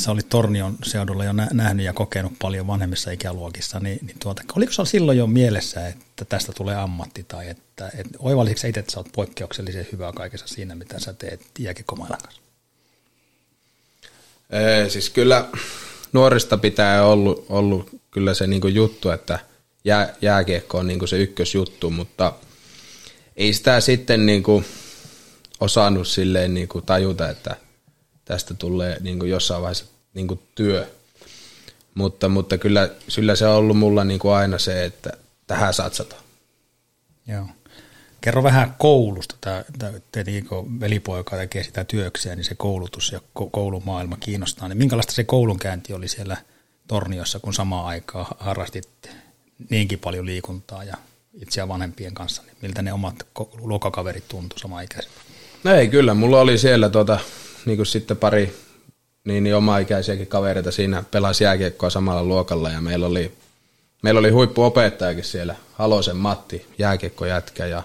sä olit Tornion seudulla jo nähnyt ja kokenut paljon vanhemmissa ikäluokissa, niin, niin tuota, oliko se silloin jo mielessä, että tästä tulee ammatti tai että, että oivallisitko itse, että sä oot poikkeuksellisen hyvä kaikessa siinä, mitä sä teet jääkikomailan kanssa? Ee, siis kyllä nuorista pitää ollut, ollut kyllä se niinku juttu, että jää, jääkiekko on niinku se ykkösjuttu, mutta ei sitä sitten niinku osannut silleen niinku tajuta, että – tästä tulee niin kuin jossain vaiheessa niin kuin työ. Mutta, mutta kyllä, kyllä se on ollut mulla niin kuin aina se, että tähän satsataan. Joo. Kerro vähän koulusta. Tämä, tämä tietenkin kun velipoika tekee sitä työkseen, niin se koulutus ja koulumaailma kiinnostaa. Niin minkälaista se koulunkäynti oli siellä Torniossa, kun samaan aikaan harrastit niinkin paljon liikuntaa ja itseä vanhempien kanssa, niin miltä ne omat luokkakaverit tuntui samaikäisenä? No ei, kyllä. Mulla oli siellä tuota, niin kuin sitten pari niin, niin oma-ikäisiäkin kavereita siinä pelasi jääkiekkoa samalla luokalla ja meillä oli, meillä oli huippuopettajakin siellä, Halosen Matti, jääkiekkojätkä ja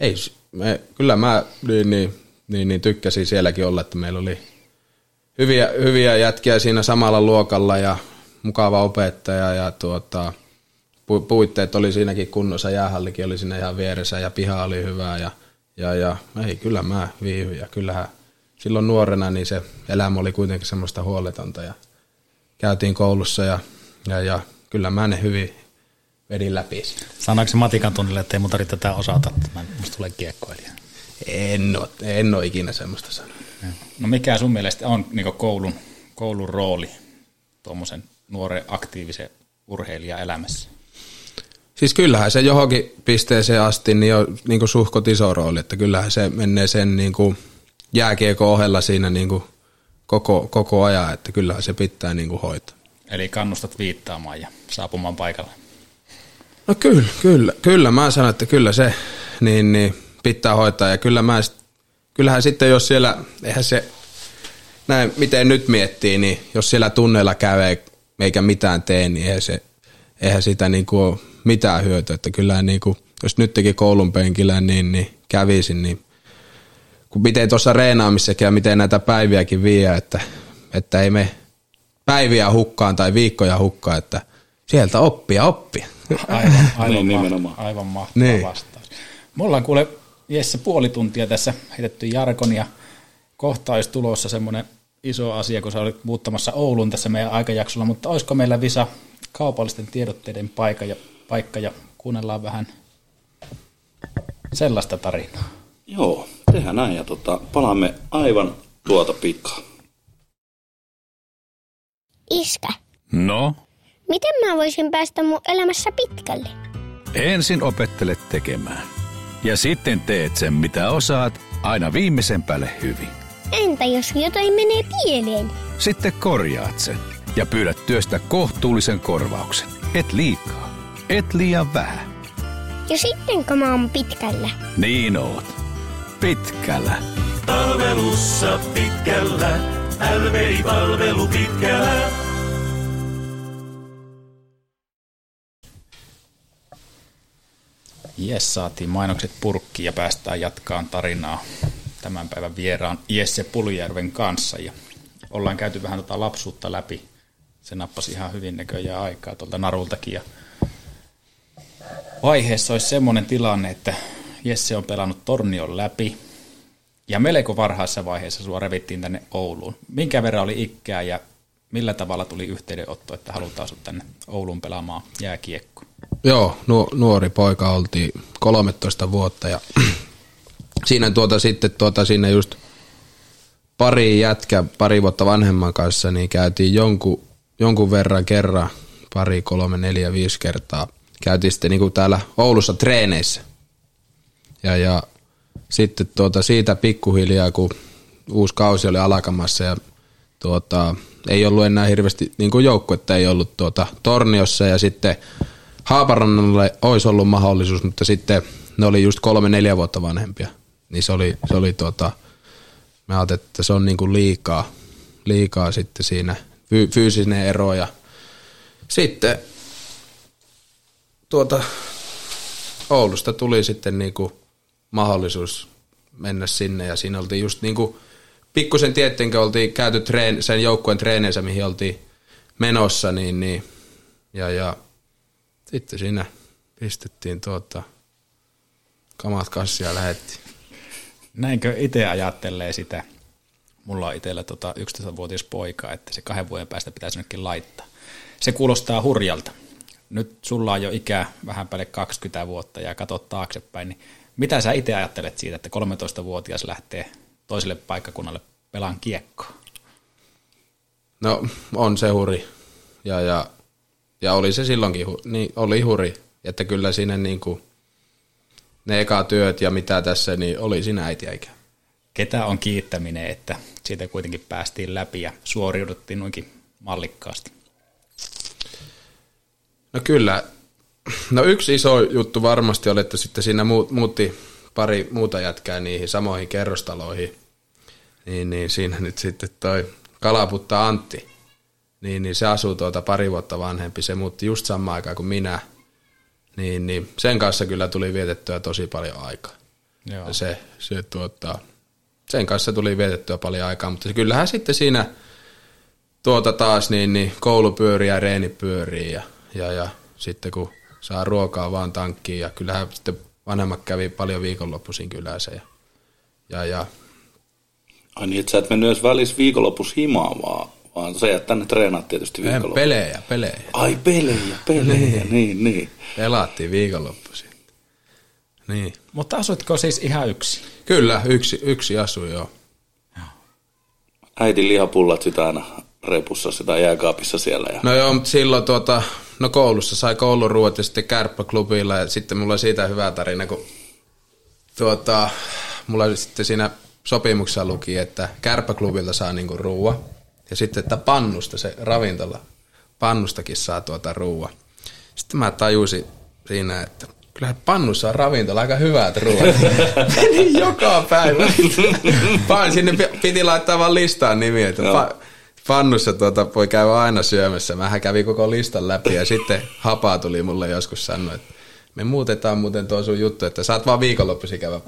ei, me, kyllä mä niin, niin, niin, niin tykkäsin sielläkin olla, että meillä oli hyviä, hyviä jätkiä siinä samalla luokalla ja mukava opettaja ja tuota, pu, puitteet oli siinäkin kunnossa, jäähallikin oli siinä ihan vieressä ja piha oli hyvä ja, ja, ja ei, kyllä mä viihdyin ja kyllähän silloin nuorena niin se elämä oli kuitenkin semmoista huoletonta ja käytiin koulussa ja, ja, ja kyllä mä ne hyvin vedin läpi. Sanoiko matikan tunnille, että ei mun tarvitse tätä osata, että mä musta tulee kiekkoilija? En ole, en ole ikinä semmoista sanonut. No mikä sun mielestä on niin koulun, koulun rooli tuommoisen nuoren aktiivisen urheilijan elämässä? Siis kyllähän se johonkin pisteeseen asti niin on niin suhkot iso rooli, että kyllähän se menee sen niin kuin jääkiekon ohella siinä niin kuin koko, koko ajan, että kyllähän se pitää niin kuin hoitaa. Eli kannustat viittaamaan ja saapumaan paikalle. No kyllä, kyllä, kyllä. Mä sanon, että kyllä se niin, niin pitää hoitaa ja kyllä mä, kyllähän sitten jos siellä, eihän se, näin miten nyt miettii, niin jos siellä tunneilla käy eikä mitään tee, niin eihän, se, eihän sitä niin kuin ole mitään hyötyä. Että kyllä niin kuin, jos nyt teki koulun penkillä, niin, niin kävisin, niin kun miten tuossa reenaamissakin ja miten näitä päiviäkin vie, että, että ei me päiviä hukkaan tai viikkoja hukkaan, että sieltä oppia oppia. Aivan, aivan, niin, ma- aivan mahtava niin. vastaus. Me ollaan kuule Jesse puoli tuntia tässä heitetty Jarkon ja kohta olisi tulossa semmoinen iso asia, kun sä olit muuttamassa Oulun tässä meidän aikajaksolla, mutta olisiko meillä Visa kaupallisten tiedotteiden paikka ja, paikka ja kuunnellaan vähän sellaista tarinaa. Joo, tehdään näin ja tota, palaamme aivan tuota pikaa. Iskä. No? Miten mä voisin päästä mun elämässä pitkälle? Ensin opettele tekemään. Ja sitten teet sen, mitä osaat, aina viimeisen päälle hyvin. Entä jos jotain menee pieleen? Sitten korjaat sen ja pyydät työstä kohtuullisen korvauksen. Et liikaa, et liian vähän. Ja sitten mä oon pitkällä. Niin oot. Pitkällä. Palvelussa pitkällä. LVI-palvelu pitkällä. Jes, saatiin mainokset purkkiin ja päästään jatkaan tarinaa tämän päivän vieraan Jesse Puljärven kanssa. Ja ollaan käyty vähän tota lapsuutta läpi. Se nappasi ihan hyvin näköjään aikaa tuolta narultakin. Ja vaiheessa olisi semmoinen tilanne, että Jesse on pelannut tornion läpi. Ja melko varhaisessa vaiheessa sua revittiin tänne Ouluun. Minkä verran oli ikää ja millä tavalla tuli yhteydenotto, että halutaan sinut tänne Ouluun pelaamaan jääkiekko? Joo, nuori poika oltiin 13 vuotta ja siinä tuota sitten tuota sinne just pari jätkä pari vuotta vanhemman kanssa, niin käytiin jonkun, jonkun verran kerran, pari, kolme, neljä, viisi kertaa. Käytiin sitten niin kuin täällä Oulussa treeneissä. Ja, ja sitten tuota siitä pikkuhiljaa, kun uusi kausi oli alkamassa ja tuota, ei ollut enää hirveästi niin kuin joukkuetta, ei ollut tuota, Torniossa ja sitten Haaparannalle olisi ollut mahdollisuus, mutta sitten ne oli just kolme, neljä vuotta vanhempia. Niin se oli, se oli tuota, mä ajattelin, että se on niin kuin liikaa, liikaa sitten siinä fy, fyysinen ero ja sitten tuota, Oulusta tuli sitten niin kuin mahdollisuus mennä sinne ja siinä oltiin just niin kuin pikkusen tietenkin oltiin käyty treen, sen joukkueen treeneissä, mihin oltiin menossa, niin, niin ja, ja sitten siinä pistettiin tuota, kamat kassia ja lähettiin. Näinkö itse ajattelee sitä? Mulla on itsellä tota 11-vuotias poika, että se kahden vuoden päästä pitäisi jonnekin laittaa. Se kuulostaa hurjalta. Nyt sulla on jo ikä vähän päälle 20 vuotta ja katsot taaksepäin, niin mitä sä itse ajattelet siitä, että 13-vuotias lähtee toiselle paikkakunnalle pelaan kiekkoa? No on se huri. Ja, ja ja oli se silloinkin, niin oli huri, että kyllä siinä niin kuin, ne eka työt ja mitä tässä, niin oli siinä äitiäikä. Ketä on kiittäminen, että siitä kuitenkin päästiin läpi ja suoriuduttiin noinkin mallikkaasti? No kyllä. No yksi iso juttu varmasti oli, että sitten siinä muutti pari muuta jätkää niihin samoihin kerrostaloihin. Niin, niin siinä nyt sitten toi Kalaputta Antti, niin, niin se asuu tuota pari vuotta vanhempi. Se muutti just samaan aikaan kuin minä. Niin, niin sen kanssa kyllä tuli vietettyä tosi paljon aikaa. Joo. Se, se tuota, sen kanssa tuli vietettyä paljon aikaa, mutta kyllähän sitten siinä tuota taas niin, niin koulu pyörii ja reeni pyörii ja, ja, ja sitten kun saa ruokaa vaan tankkiin ja kyllähän sitten vanhemmat kävi paljon viikonloppuisin kylässä ja, ja, ja Ai niin, että sä et mennyt edes välissä viikonlopussa himaan, vaan, vaan sä jäät tänne treenaat tietysti viikonloppuisin. Pelejä, pelejä. Ai pelejä, pelejä, niin, niin. niin. Pelattiin viikonloppuisin. Niin. Mutta asutko siis ihan yksi? Kyllä, yksi, yksi asu, joo. Äiti lihapullat sitä aina repussa sitä jääkaapissa siellä. Ja... No joo, mutta silloin tuota, no koulussa sai kouluruot ja sitten kärppäklubilla ja sitten mulla oli siitä hyvä tarina, kun tuota, mulla oli sitten siinä sopimuksessa luki, että kärppäklubilta saa niinku ruua ja sitten, että pannusta se ravintola, pannustakin saa tuota ruua. Sitten mä tajusin siinä, että kyllähän pannussa on ravintola aika hyvät ruoat. Meni joka päivä. Pan, sinne piti laittaa vaan listaan nimiä, että pa, pannussa tuota voi käydä aina syömässä. Mähän kävin koko listan läpi ja sitten hapaa tuli mulle joskus sanoa, että me muutetaan muuten tuo sun juttu, että saat vaan viikonloppuisin käydä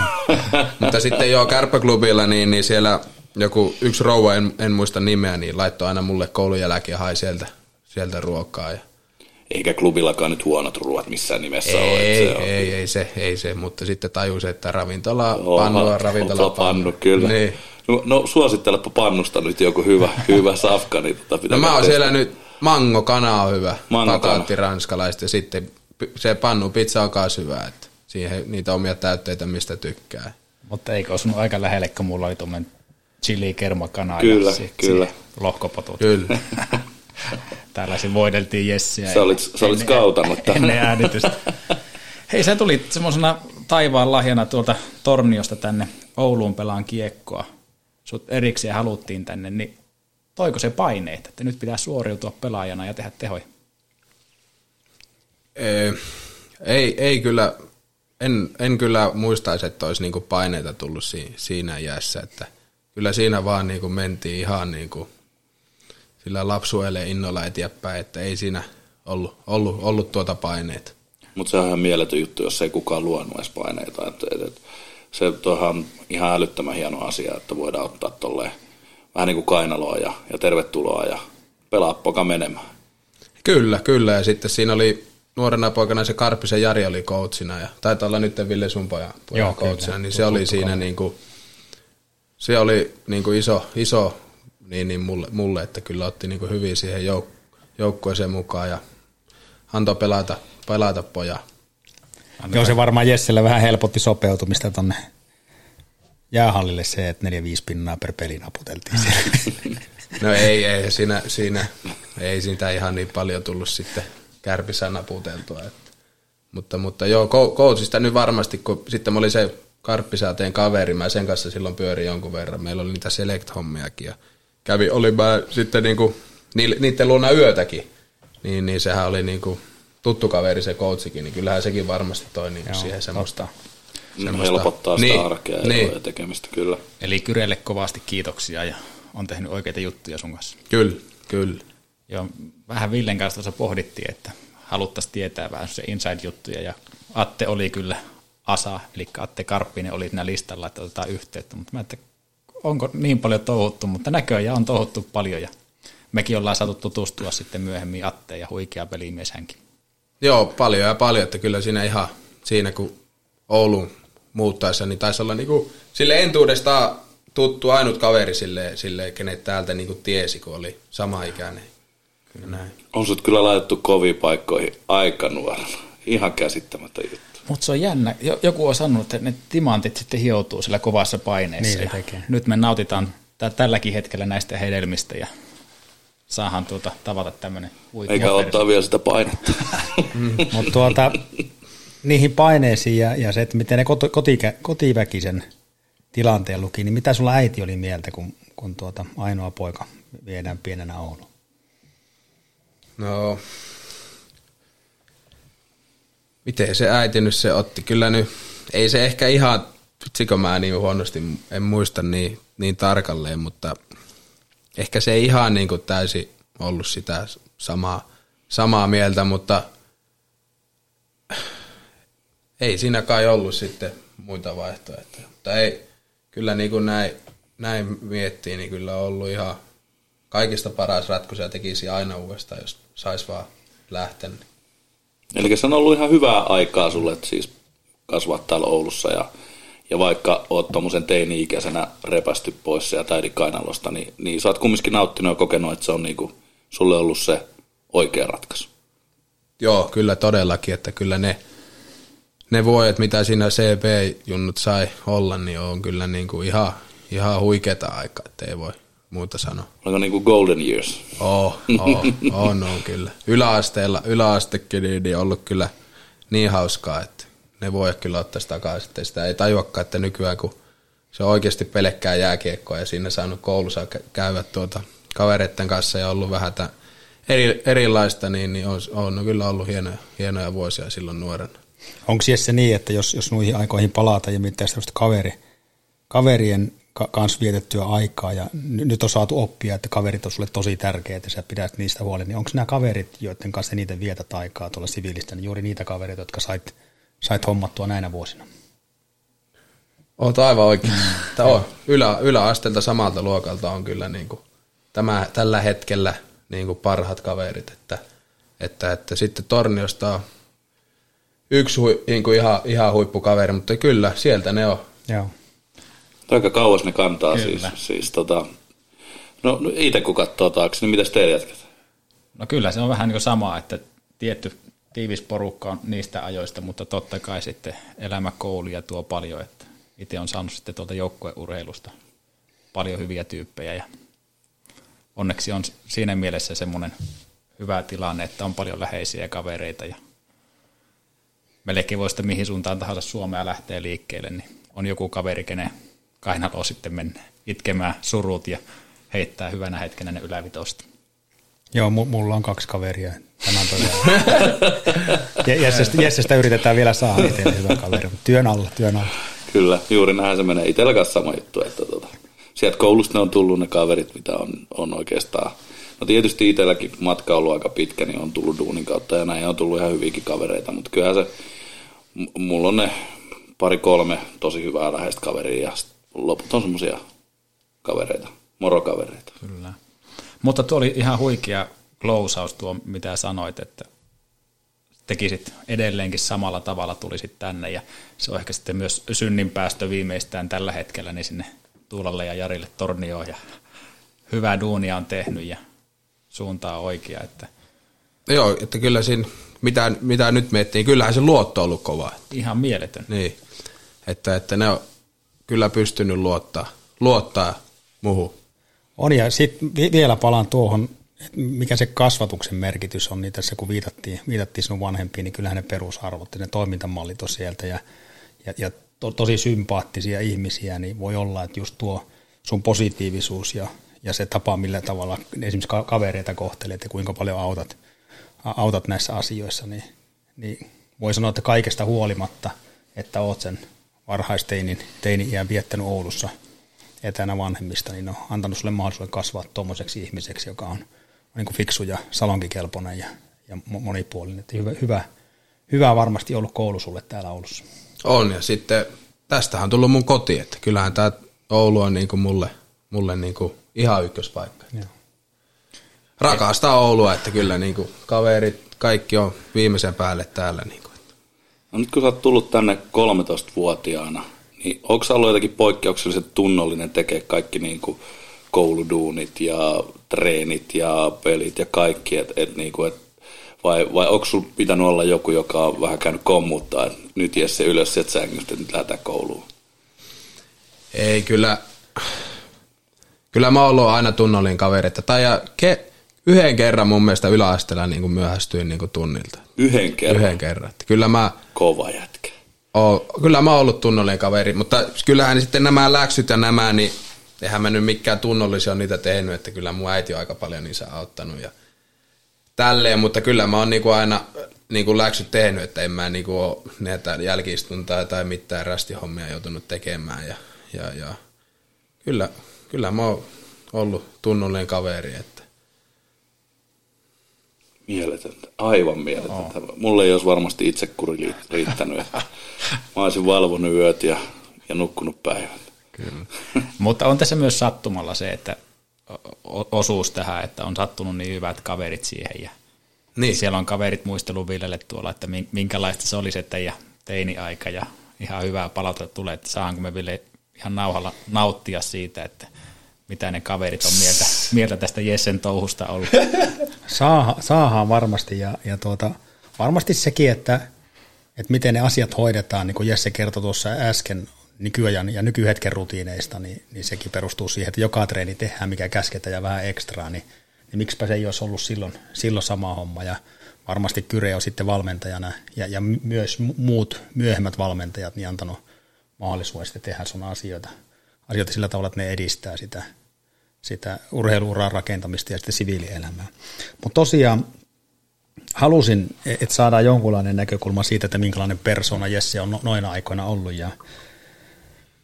Mutta sitten joo, kärppäklubilla, niin, niin siellä joku yksi rouva, en, en muista nimeä, niin laittoi aina mulle koulun jälkeen hai sieltä, sieltä ruokaa. Ja eikä klubillakaan nyt huonot ruoat missään nimessä ei, ole. Se on... ei, ei se, ei se, mutta sitten tajus, että ravintola, Oha, pannu on ravintola pannu. kyllä. Niin. No, no suosittelepa pannusta nyt joku hyvä, hyvä safka. Niin tota no mä oon siellä nyt, mango kana on hyvä, pataatti ranskalaista ja sitten se pannu pizza on myös hyvä, että siihen niitä omia täytteitä, mistä tykkää. Mutta eikö osunut aika lähelle, kun mulla oli tuommoinen chili kermakana kyllä, ja kyllä. lohkopotut. Kyllä. Tällaisin voideltiin Jessiä. Sä olit, sä olit skautannut Ennen äänitystä. Hei, sä tulit semmoisena taivaan lahjana tuolta Torniosta tänne Ouluun pelaan kiekkoa. Sut erikseen haluttiin tänne, niin toiko se paineita, että nyt pitää suoriutua pelaajana ja tehdä tehoja? Ei, ei, ei kyllä, en, en kyllä muistaisi, että olisi niinku paineita tullut siinä iässä, että kyllä siinä vaan niinku mentiin ihan niinku sillä lapsuelle innolla eteenpäin, että ei siinä ollut, ollut, ollut tuota paineita. Mutta se on ihan mieletön juttu, jos ei kukaan luonut edes paineita. Et, et, et, se on ihan älyttömän hieno asia, että voidaan ottaa tolleen vähän niin kuin kainaloa ja, ja tervetuloa ja pelaa poka menemään. Kyllä, kyllä. Ja sitten siinä oli nuorena poikana se Karppisen Jari oli coachina ja taitaa olla nyt Ville sun pojan, pojan Joo, coachina, kyllä. niin se oli siinä niin kuin, se oli niin kuin iso, iso niin, niin mulle, mulle, että kyllä otti niin kuin hyvin siihen jouk- joukkueeseen mukaan ja antoi pelata, pelata pojaa. Joo, se varmaan Jesselle vähän helpotti sopeutumista tonne jäähallille se, että 4-5 pinnaa per peli naputeltiin siellä. No ei, ei siinä, siinä, ei siitä ihan niin paljon tullut sitten kärpissä naputeltua. Että. Mutta, mutta joo, coachista nyt varmasti, kun sitten mä olin se Karppisääteen kaveri, mä sen kanssa silloin pyörin jonkun verran. Meillä oli niitä select-hommiakin ja kävi, oli mä sitten niinku, niiden luona yötäkin, niin, niin sehän oli niinku tuttu kaveri se coachikin, niin kyllähän sekin varmasti toi niinku Joo, siihen semmoista. semmoista. Helpottaa sitä niin, arkea niin. ja tekemistä, kyllä. Eli Kyrelle kovasti kiitoksia ja on tehnyt oikeita juttuja sun kanssa. Kyllä, kyllä. Joo, vähän Villen kanssa tuossa pohdittiin, että haluttaisiin tietää vähän se inside-juttuja ja Atte oli kyllä Asa, eli Atte Karppinen oli siinä listalla, että otetaan yhteyttä, mutta mä että onko niin paljon touhuttu, mutta näköjään on touhuttu paljon ja mekin ollaan saatu tutustua sitten myöhemmin Atteen ja huikea pelimies hänkin. Joo, paljon ja paljon, että kyllä siinä ihan siinä kun Oulun muuttaessa, niin taisi olla niinku, sille entuudestaan tuttu ainut kaveri sille, sille kenet täältä niinku tiesi, kun oli sama ikäinen. Kyllä näin. On sut kyllä laitettu koviin paikkoihin aika nuorena. Ihan käsittämättä juttu. Mutta se on jännä. Joku on sanonut, että ne timantit sitten hioutuu sillä kovassa paineessa. Niin tekee. Nyt me nautitaan t- tälläkin hetkellä näistä hedelmistä ja saahan tuota tavata tämmöinen Eikä ottaa vielä sitä painetta. mm, Mutta tuota, niihin paineisiin ja, ja se, että miten ne koti, kotiväkisen tilanteen luki, niin mitä sulla äiti oli mieltä, kun, kun tuota ainoa poika viedään pienenä Ouluun? No, miten se äiti nyt se otti? Kyllä nyt, ei se ehkä ihan, vitsikö mä niin huonosti, en muista niin, niin tarkalleen, mutta ehkä se ei ihan niin kuin täysin ollut sitä samaa, samaa mieltä, mutta ei siinä kai ollut sitten muita vaihtoehtoja. Mutta ei, kyllä niin kuin näin, näin miettii, niin kyllä on ollut ihan kaikista paras ratkaisu ja tekisi aina uudestaan, jos saisi vaan lähteä. Eli se on ollut ihan hyvää aikaa sulle, että siis kasvaa täällä Oulussa ja, ja vaikka oot tuommoisen teini-ikäisenä repästy pois ja täidi kainalosta, niin, niin sä oot kumminkin nauttinut ja kokenut, että se on niinku sulle ollut se oikea ratkaisu. Joo, kyllä todellakin, että kyllä ne, ne vuodet, mitä siinä CP-junnut sai olla, niin on kyllä niin kuin ihan, ihan huikeata aikaa, että ei voi muuta sanoa. Onko niin kuin golden years? Oh, oh, on, on kyllä. Yläasteella, yläastekin niin, niin ollut kyllä niin hauskaa, että ne voi kyllä ottaa sitä takaisin. Että sitä ei tajuakaan, että nykyään kun se on oikeasti pelkkää jääkiekkoa ja siinä saanut koulussa käydä tuota kavereiden kanssa ja ollut vähän tämän eri, erilaista, niin, niin on, on kyllä ollut hienoja, hienoja vuosia silloin nuorena. Onko se niin, että jos, jos noihin aikoihin palata ja miettiä sellaista kaveri, kaverien kanssa vietettyä aikaa ja nyt on saatu oppia, että kaverit on sulle tosi tärkeitä ja sä pidät niistä huolen, niin onko nämä kaverit, joiden kanssa niitä vietät aikaa tuolla siviilistä, niin juuri niitä kavereita, jotka sait, sait hommattua näinä vuosina? Olet aivan oikein. Tämä on ylä, yläasteelta samalta luokalta on kyllä niin kuin tämä, tällä hetkellä niin kuin parhaat kaverit, että, että, että sitten Torniosta on yksi hui, niin kuin ihan, ihan huippukaveri, mutta kyllä, sieltä ne on. Joo. Aika kauas ne kantaa kyllä. siis. siis tota, no, no itse kun katsoo taakse, niin mitäs teidän jätkät? No kyllä se on vähän niin kuin sama, että tietty tiivis porukka on niistä ajoista, mutta totta kai sitten elämä kouluja tuo paljon, että itse on saanut sitten tuolta joukkueurheilusta paljon hyviä tyyppejä ja onneksi on siinä mielessä semmoinen hyvä tilanne, että on paljon läheisiä kavereita ja melkein voi sitten mihin suuntaan tahansa Suomea lähtee liikkeelle, niin on joku kaveri, kenen kainalo sitten mennä itkemään surut ja heittää hyvänä hetkenä ne ylävitosta. Joo, mulla on kaksi kaveria. Tämä on todella... Jessestä, Jessestä yritetään vielä saada itselle hyvä kaveri, mutta työn alla, työn alla. Kyllä, juuri näin se menee. Itsellä kanssa sama juttu, että tota, sieltä koulusta ne on tullut ne kaverit, mitä on, on oikeastaan. No tietysti itselläkin matka on ollut aika pitkä, niin on tullut duunin kautta ja näin on tullut ihan hyviäkin kavereita, mutta kyllähän se, mulla on ne pari kolme tosi hyvää läheistä kaveria ja loput on semmoisia kavereita, morokavereita. Kyllä. Mutta tuo oli ihan huikea klousaus tuo, mitä sanoit, että tekisit edelleenkin samalla tavalla, tulisit tänne ja se on ehkä sitten myös synninpäästö viimeistään tällä hetkellä niin sinne Tuulalle ja Jarille Tornioon ja hyvää duunia on tehnyt ja suuntaa oikea. Että Joo, että kyllä siinä, mitä, mitä nyt miettii, kyllähän se luotto on ollut kova. Ihan mieletön. Niin, että, että ne on kyllä pystynyt luottaa, luottaa muuhun. On ja sitten vielä palaan tuohon, mikä se kasvatuksen merkitys on, niin tässä kun viitattiin, viitattiin sinun vanhempiin, niin kyllähän ne perusarvot ja ne toimintamallit on sieltä ja, ja, ja to, tosi sympaattisia ihmisiä, niin voi olla, että just tuo sun positiivisuus ja, ja se tapa, millä tavalla esimerkiksi kavereita kohtelet ja kuinka paljon autat, autat näissä asioissa, niin, niin voi sanoa, että kaikesta huolimatta, että oot sen varhaisteinin teini-iän viettänyt Oulussa etänä vanhemmista, niin on antanut sulle mahdollisuuden kasvaa tuommoiseksi ihmiseksi, joka on, niin kuin fiksu ja salonkikelpoinen ja, ja monipuolinen. Että hyvä, hyvä, hyvä varmasti ollut koulu sulle täällä Oulussa. On, ja sitten tästähän on tullut mun koti, että kyllähän tämä Oulu on niin kuin mulle, mulle niin kuin ihan ykköspaikka. Joo. Rakastaa Oulua, että kyllä niin kuin kaverit, kaikki on viimeisen päälle täällä. Niin kuin. No nyt kun sä oot tullut tänne 13-vuotiaana, niin onko sä ollut jotenkin poikkeuksellisen tunnollinen tekee kaikki niin kuin kouluduunit ja treenit ja pelit ja kaikki, et, et niin kuin, et vai, vai onko sulla pitänyt olla joku, joka on vähän käynyt kommuttaa, että nyt Jesse ylös sieltä sängystä, että nyt lähdetään kouluun? Ei, kyllä, kyllä mä oon ollut aina tunnollinen kaveri. Tai ja ke, yhden kerran mun mielestä yläasteella niin kuin myöhästyin niin kuin tunnilta. Yhden kerran. Yhden kerran. Että Kyllä mä, Kova jätkä. Oon, kyllä mä oon ollut tunnollinen kaveri, mutta kyllähän sitten nämä läksyt ja nämä, niin eihän mä nyt mikään tunnollisia on niitä tehnyt, että kyllä mun äiti on aika paljon niissä auttanut ja tälleen, mutta kyllä mä oon niinku aina niinku läksyt tehnyt, että en mä niinku ole näitä jälkiistuntaa tai mitään rästihommia joutunut tekemään ja, ja, ja kyllä, kyllä mä oon ollut tunnollinen kaveri, että Mieletöntä. Aivan mieletöntä. Oh. Mulle ei olisi varmasti itsekuri riittänyt. Että mä olisin valvonut yöt ja, ja nukkunut päivät. Kyllä. Mutta on tässä myös sattumalla se, että osuus tähän, että on sattunut niin hyvät kaverit siihen ja Niin. siellä on kaverit muistelun Villelle tuolla, että min- minkälaista se oli se teidän teini-aika ja ihan hyvää palautetta tulee, että saanko me Ville ihan nauhalla nauttia siitä, että mitä ne kaverit on mieltä, mieltä tästä Jessen touhusta ollut. Saa, saahan varmasti ja, ja tuota, varmasti sekin, että, että miten ne asiat hoidetaan, niin kuin Jesse kertoi tuossa äsken nykyajan ja nykyhetken rutiineista, niin, niin sekin perustuu siihen, että joka treeni tehdään, mikä käsketään ja vähän ekstraa, niin, niin miksipä se ei olisi ollut silloin, silloin sama homma. Ja varmasti Kyre on sitten valmentajana ja, ja my- myös mu- muut myöhemmät valmentajat niin antanut mahdollisuuden tehdä sun asioita, asioita sillä tavalla, että ne edistää sitä, sitä urheiluuran rakentamista ja sitten siviilielämää. Mutta tosiaan halusin, että saadaan jonkunlainen näkökulma siitä, että minkälainen persona Jesse on no- noina aikoina ollut ja,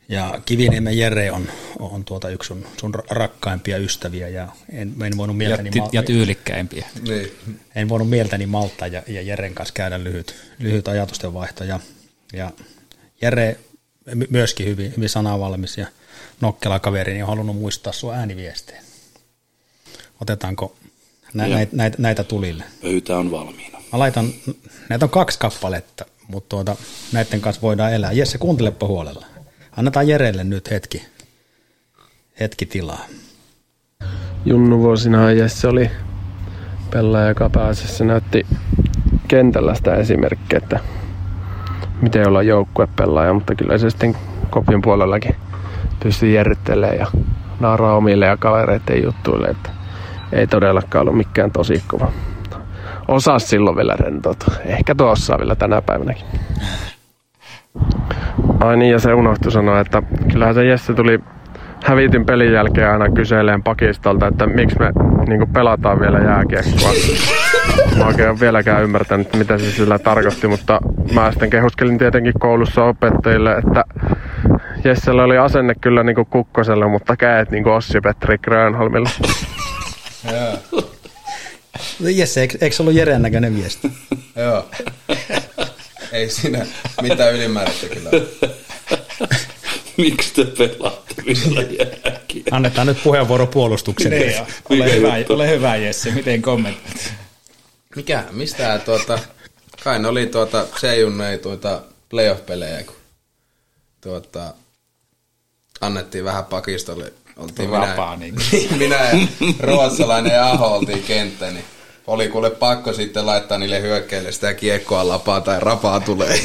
ja Kiviniemen Jere on, on tuota yksi sun, sun rakkaimpia ystäviä ja en, en voinut Ja, mieltäni, ty- mal- ja tyylikkäimpiä. niin. en voinut mieltäni malttaa ja, ja Jeren kanssa käydä lyhyt, lyhyt ajatusten vaihto. Ja, ja Jere my- myöskin hyvin, hyvin sanavalmis ja nokkela kaveri, niin on halunnut muistaa sun ääniviestejä. Otetaanko nä, näitä, näitä, näitä tulille? Pöytä on valmiina. Mä laitan, näitä on kaksi kappaletta, mutta tuota, näiden kanssa voidaan elää. Jesse, kuuntelepa huolella. Annetaan Jerelle nyt hetki, hetki tilaa. Junnu vuosina Jesse oli pelaaja, joka pääasiassa näytti kentällä sitä esimerkkiä, että miten olla joukkuepelaaja, mutta kyllä se sitten kopin puolellakin pystyi järryttelemään ja nauraa omille ja kavereiden juttuille, että ei todellakaan ollut mikään tosi kova. Osaa silloin vielä rentoutua. Ehkä tuossa vielä tänä päivänäkin. Ai niin, ja se unohtui sanoa, että kyllähän se Jesse tuli hävitin pelin jälkeen aina kyseleen pakistolta, että miksi me niin pelataan vielä jääkiekkoa. Mä oikein en vieläkään ymmärtänyt, mitä se sillä tarkoitti, mutta mä sitten kehuskelin tietenkin koulussa opettajille, että Jessellä oli asenne kyllä niin kukkosella, mutta käet niin Ossi-Petri Grönholmilla. Jesse, eikö, eikö se ollut Jeren näköinen viesti? Joo. Ei siinä mitään ylimääräistä kyllä. Miksi te pelaatte vielä jääkiä? Annetaan nyt puheenvuoro puolustukselle. Niin. Ole hyvä, ole hyvä Jesse, miten kommentoit? Mikä, mistä tuota, kai ne oli tuota, Seijun ei tuota playoff-pelejä, kun tuota, annettiin vähän pakistolle. Oltiin Vapaa, minä, niin. minä ja ruotsalainen ja Aho oltiin kenttä, niin oli kuule pakko sitten laittaa niille hyökkäille sitä kiekkoa lapaa tai rapaa tulee.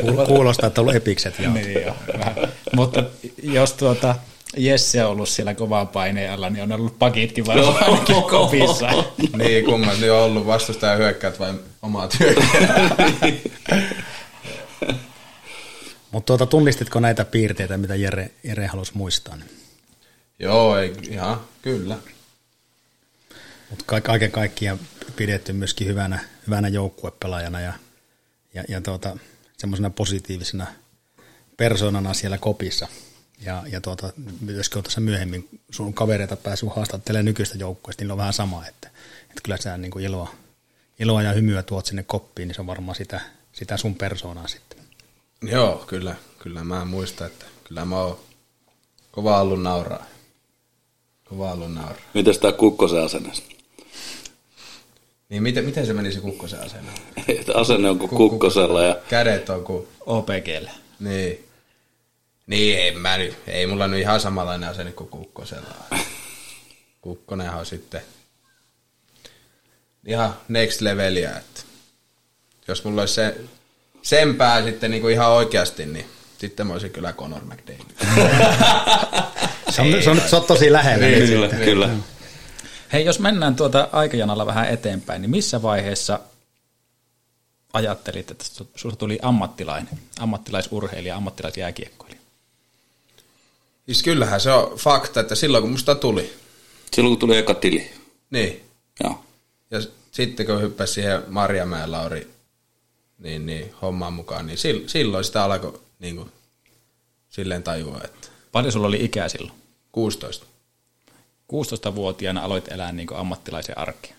Kuul- Kuulostaa, että on ollut epikset. Joo. Niin jo, vähän. Mutta jos tuota Jesse on ollut siellä kovaa paineen alla, niin on ollut pakitkin varmaan ainakin kopissa. niin, kummat niin on ollut vastustaja hyökkäät vai omat hyökkäät. Mutta tuota, tunnistitko näitä piirteitä, mitä Jere, Jere halusi muistaa? Joo, ei, ihan, kyllä. Mutta kaiken kaikkiaan pidetty myöskin hyvänä, hyvänä joukkuepelaajana ja, ja, ja tuota, semmoisena positiivisena persoonana siellä kopissa. Ja, ja tuota, myöskin on tässä myöhemmin sun kavereita päässyt haastattelemaan nykyistä joukkueesta, niin on vähän sama, että, että kyllä sä niin kuin iloa, iloa ja hymyä tuot sinne koppiin, niin se on varmaan sitä, sitä sun persoonaa sitten. Joo, kyllä, kyllä mä muistan, että kyllä mä oon kova ollut nauraa. Kova ollut nauraa. Mitäs tää Kukkosen asenne? Niin miten, miten se meni se kukkosen asenne? Että asenne on kuin Kukkosella ja Kädet on kuin... OPGlle. Niin. Niin, ei, mä nyt, ei mulla nyt ihan samanlainen asenne kuin kukkosella. Kukkonenhan on sitten ihan next levelia, että jos mulla olisi se, sen pää sitten niin kuin ihan oikeasti, niin sitten mä olisin kyllä Conor McDavid. Se on, se on, se on tosi lähellä. Niin, kyllä, sitten. kyllä. Hei, jos mennään tuota aikajanalla vähän eteenpäin, niin missä vaiheessa ajattelit, että sinusta tuli ammattilainen, ammattilaisurheilija, ammattilaisjääkiekkoilija? Siis kyllähän se on fakta, että silloin kun musta tuli, Silloin kun tuli eka tili. niin. Joo. Ja sitten kun hyppäsi siihen Marjamäen Lauri niin, niin, hommaan mukaan, niin sil- silloin sitä alkoi niin kuin, silleen tajua, että Paljon sulla oli ikää silloin? 16. 16-vuotiaana aloit elää niin ammattilaisen arkea.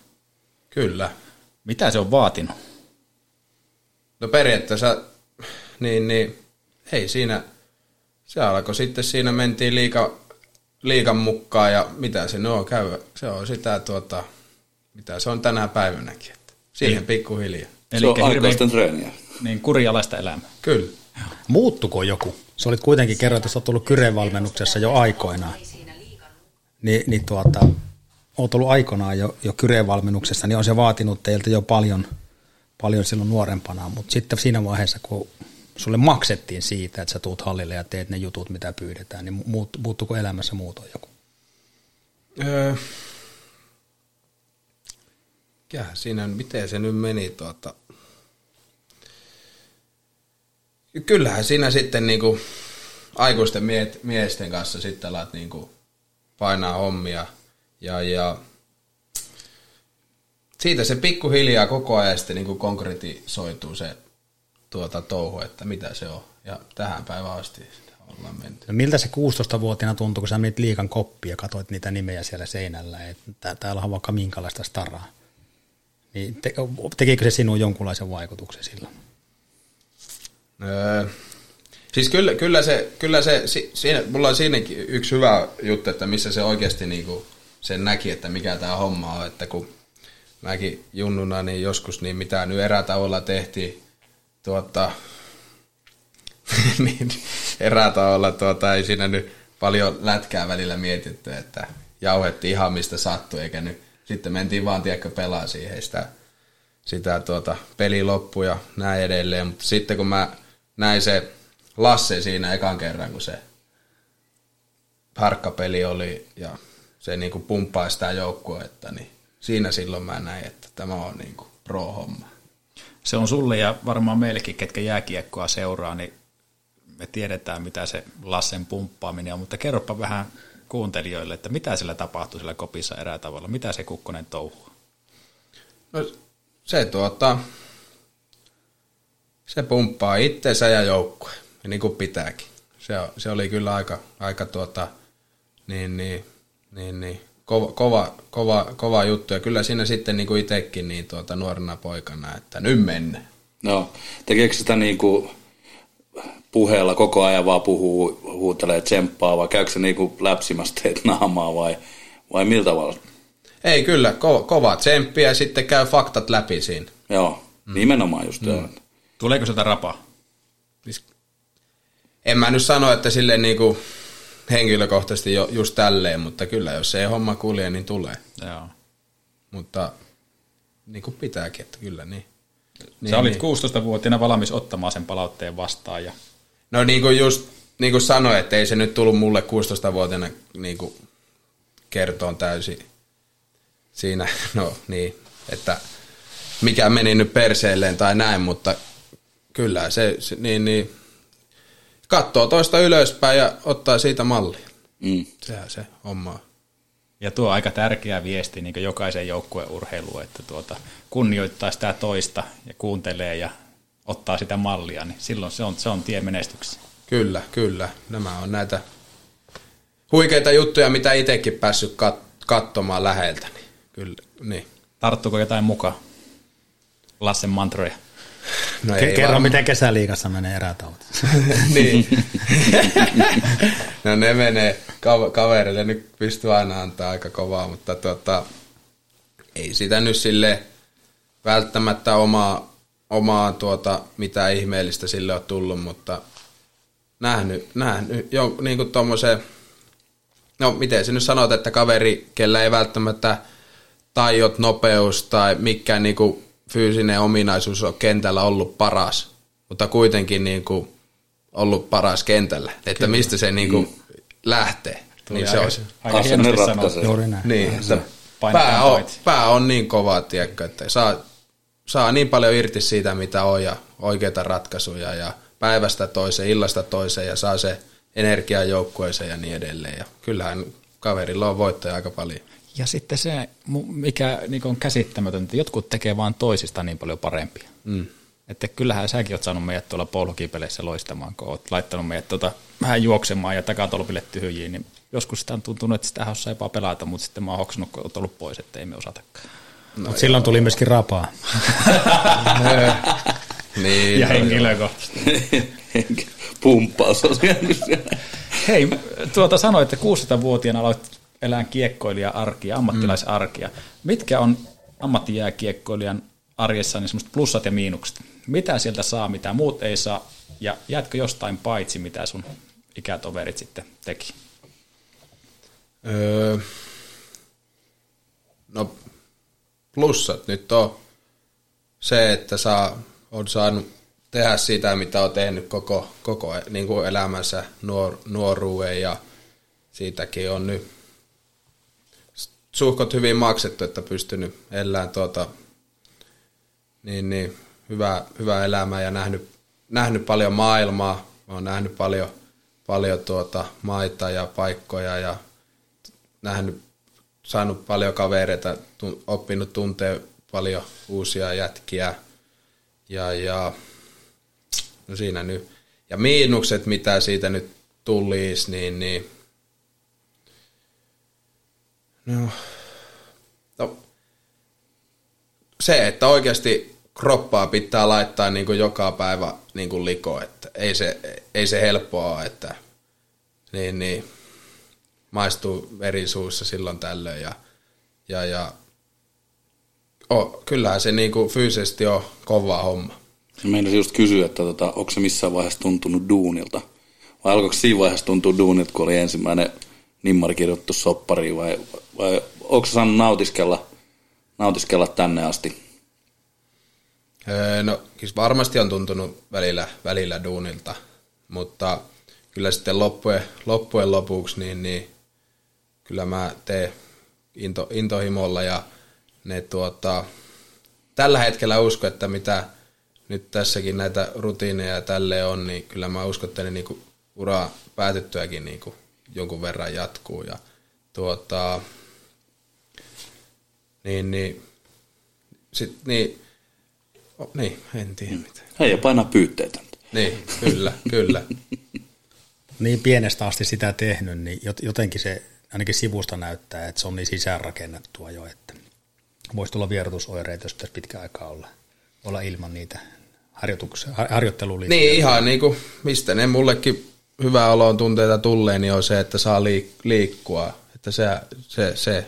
Kyllä. Mitä se on vaatinut? No periaatteessa, niin, niin ei siinä, se alkoi sitten, siinä mentiin liika, liikan mukaan ja mitä se no käy, se on sitä tuota, mitä se on tänä päivänäkin, että siihen Eli-. Se on aikuisten treeniä. Niin kurialaista elämää. Kyllä. Muuttuko joku? Se olit kuitenkin kerroit, että olet ollut Kyren-valmennuksessa jo aikoinaan. Ni, niin tuota, olet ollut aikoinaan jo, jo Kyren-valmennuksessa, niin on se vaatinut teiltä jo paljon, paljon silloin nuorempana, mutta sitten siinä vaiheessa, kun sulle maksettiin siitä, että sä tuut hallille ja teet ne jutut, mitä pyydetään, niin muut, muuttuko elämässä muutoin joku? Öö, mikähän siinä, miten se nyt meni tuota. Kyllähän siinä sitten niinku aikuisten miet, miesten kanssa sitten alat niinku painaa hommia ja, ja siitä se pikkuhiljaa koko ajan sitten niinku konkretisoituu se tuota touhu, että mitä se on. Ja tähän päivään asti ollaan menty. No miltä se 16-vuotiaana tuntui, kun sä menit liikan koppiin ja katsoit niitä nimejä siellä seinällä, että täällä on vaikka minkälaista staraa. Niin te, tekikö se sinun jonkunlaisen vaikutuksen silloin? Öö, siis kyllä, kyllä se, kyllä se si, siinä, mulla on siinäkin yksi hyvä juttu, että missä se oikeasti niinku sen näki, että mikä tämä homma on, että kun mäkin junnuna niin joskus niin mitä nyt erätauolla tehtiin, tuota, niin erätauolla tuota, ei siinä nyt paljon lätkää välillä mietitty, että jauhettiin ihan mistä sattui, eikä nyt sitten mentiin vaan tiedätkö pelaa siihen sitä, sitä tuota, peli loppu ja näin edelleen, mutta sitten kun mä näin se Lasse siinä ekan kerran, kun se harkkapeli oli ja se niinku pumppaa sitä joukkuetta, niin siinä silloin mä näin, että tämä on niinku pro-homma. Se on sulle ja varmaan meillekin, ketkä jääkiekkoa seuraa, niin me tiedetään, mitä se Lassen pumppaaminen on, mutta kerropa vähän kuuntelijoille, että mitä sillä tapahtuu sillä kopissa erää tavalla, mitä se Kukkonen touhuu? No se tuota, se pumppaa itsensä ja joukkue, ja niin kuin pitääkin. Se, se oli kyllä aika, aika tuota, niin, niin, niin, niin, kova, kova, kova, kova juttu. Ja kyllä siinä sitten niin kuin itsekin niin tuota, nuorena poikana, että nyt mennään. No, tekeekö sitä niin kuin puheella koko ajan vaan puhuu, huutelee tsemppaa vai käykö se niin kuin läpsimässä teet naamaa vai, vai millä tavalla? Ei kyllä, ko, kova tsemppi ja sitten käy faktat läpi siinä. Joo, mm. nimenomaan just mm. Tuleeko sieltä rapaa? En mä nyt sano, että silleen niinku henkilökohtaisesti jo, just tälleen, mutta kyllä jos ei homma kulje, niin tulee. Joo. Mutta niin kuin pitääkin, että kyllä niin. niin Sä olit niin. 16-vuotiaana valmis ottamaan sen palautteen vastaan ja No niin kuin just niin kuin sanoin, että ei se nyt tullut mulle 16-vuotiaana niin kuin kertoon täysin siinä, no niin, että mikä meni nyt perseelleen tai näin, mutta kyllä se, se niin, niin katsoo toista ylöspäin ja ottaa siitä mallia. Mm. Sehän se homma on. Ja tuo on aika tärkeä viesti niin jokaisen joukkueen urheiluun, että tuota, kunnioittaa sitä toista ja kuuntelee ja ottaa sitä mallia, niin silloin se on, se on tie menestykseen. Kyllä, kyllä. Nämä on näitä huikeita juttuja, mitä itsekin päässyt kat- katsomaan läheltä. Niin kyllä, niin. Tarttuuko jotain mukaan? Lassen mantroja. No Ke- ei kerro, varmaan. miten kesäliigassa menee erätauot. niin. no ne menee ka- kaverille, nyt pystyy aina antaa aika kovaa, mutta tota, ei sitä nyt sille välttämättä omaa, omaa tuota, mitä ihmeellistä sille on tullut, mutta nähnyt, nähnyt jo niin kuin tommosen, no miten se nyt sanot, että kaveri, kellä ei välttämättä taidot, nopeus tai mikään niin kuin fyysinen ominaisuus on kentällä ollut paras, mutta kuitenkin niin kuin ollut paras kentällä, että Kyllä. mistä se niin kuin lähtee. Tuli Niin se aika- on se. aika Asenne hienosti sanottu. Juuri näin. Niin, pää, on, pää on niin kova, tiedätkö, että saa, saa niin paljon irti siitä, mitä on ja oikeita ratkaisuja ja päivästä toiseen, illasta toiseen ja saa se energiaa joukkueeseen ja niin edelleen. Ja kyllähän kaverilla on voittoja aika paljon. Ja sitten se, mikä niin on käsittämätöntä, jotkut tekee vaan toisista niin paljon parempia. Mm. Että kyllähän säkin oot saanut meidät tuolla poulukipeleissä loistamaan, kun oot laittanut meidät tota, vähän juoksemaan ja takatolpille tyhjiin, niin joskus sitä on tuntunut, että sitä osaa jopa pelata, mutta sitten mä oon hoksannut, kun oot ollut pois, että ei me osatakaan. No Mutta silloin tuli myöskin rapaa. Niin, ja no henkilökohtaisesti. Pumppaus on. Hei, tuota sanoit, että 600-vuotiaana aloit elää kiekkoilija-arkia, ammattilaisarkia. Mitkä on ammattijääkiekkoilijan arjessa niin semmoiset plussat ja miinukset? Mitä sieltä saa, mitä muut ei saa, ja jäätkö jostain paitsi, mitä sun ikätoverit sitten teki? Öö, no plussat nyt on se, että saa, on saanut tehdä sitä, mitä on tehnyt koko, koko niin kuin elämänsä nuor, nuoruuden ja siitäkin on nyt suhkot hyvin maksettu, että pystynyt elämään tuota, niin, niin, hyvää, hyvää elämää ja nähnyt, nähnyt paljon maailmaa. Oon nähnyt paljon, paljon tuota maita ja paikkoja ja nähnyt, saanut paljon kavereita, oppinut tuntee paljon uusia jätkiä ja, ja no siinä nyt. Ja miinukset, mitä siitä nyt tulisi, niin, niin no, no, se, että oikeasti kroppaa pitää laittaa niin kuin joka päivä niin kuin liko, että ei se, ei se helppoa että niin, niin, maistuu veri suussa silloin tällöin ja, ja, ja oh, kyllähän se niin kuin fyysisesti on kova homma. Meinasin just kysyä, että tota, onko se missään vaiheessa tuntunut duunilta? Vai alkoiko siinä vaiheessa tuntua duunilta, kun oli ensimmäinen nimmari kirjoittu soppariin? Vai, vai onko se saanut nautiskella, nautiskella tänne asti? Öö, no siis varmasti on tuntunut välillä, välillä duunilta, mutta kyllä sitten loppujen, loppujen lopuksi niin, niin kyllä mä teen into, intohimolla ja ne tuota, tällä hetkellä usko, että mitä nyt tässäkin näitä rutiineja ja tälle on, niin kyllä mä uskon, että ne niin uraa päätettyäkin niin kuin jonkun verran jatkuu ja tuota, niin, niin, sit, niin, oh, niin, en tiedä mitä. Hei, ja painaa pyytteitä. Niin, kyllä, kyllä. Niin pienestä asti sitä tehnyt, niin jot- jotenkin se ainakin sivusta näyttää, että se on niin sisäänrakennettua jo, että voisi tulla vierotusoireita, jos pitäisi pitkä aikaa olla, olla ilman niitä harjoituksia, har- harjoitteluun liittyen. Niin ihan niin kuin, mistä ne mullekin hyvä olo on tunteita tulleen, niin on se, että saa liik- liikkua. Että se, se, se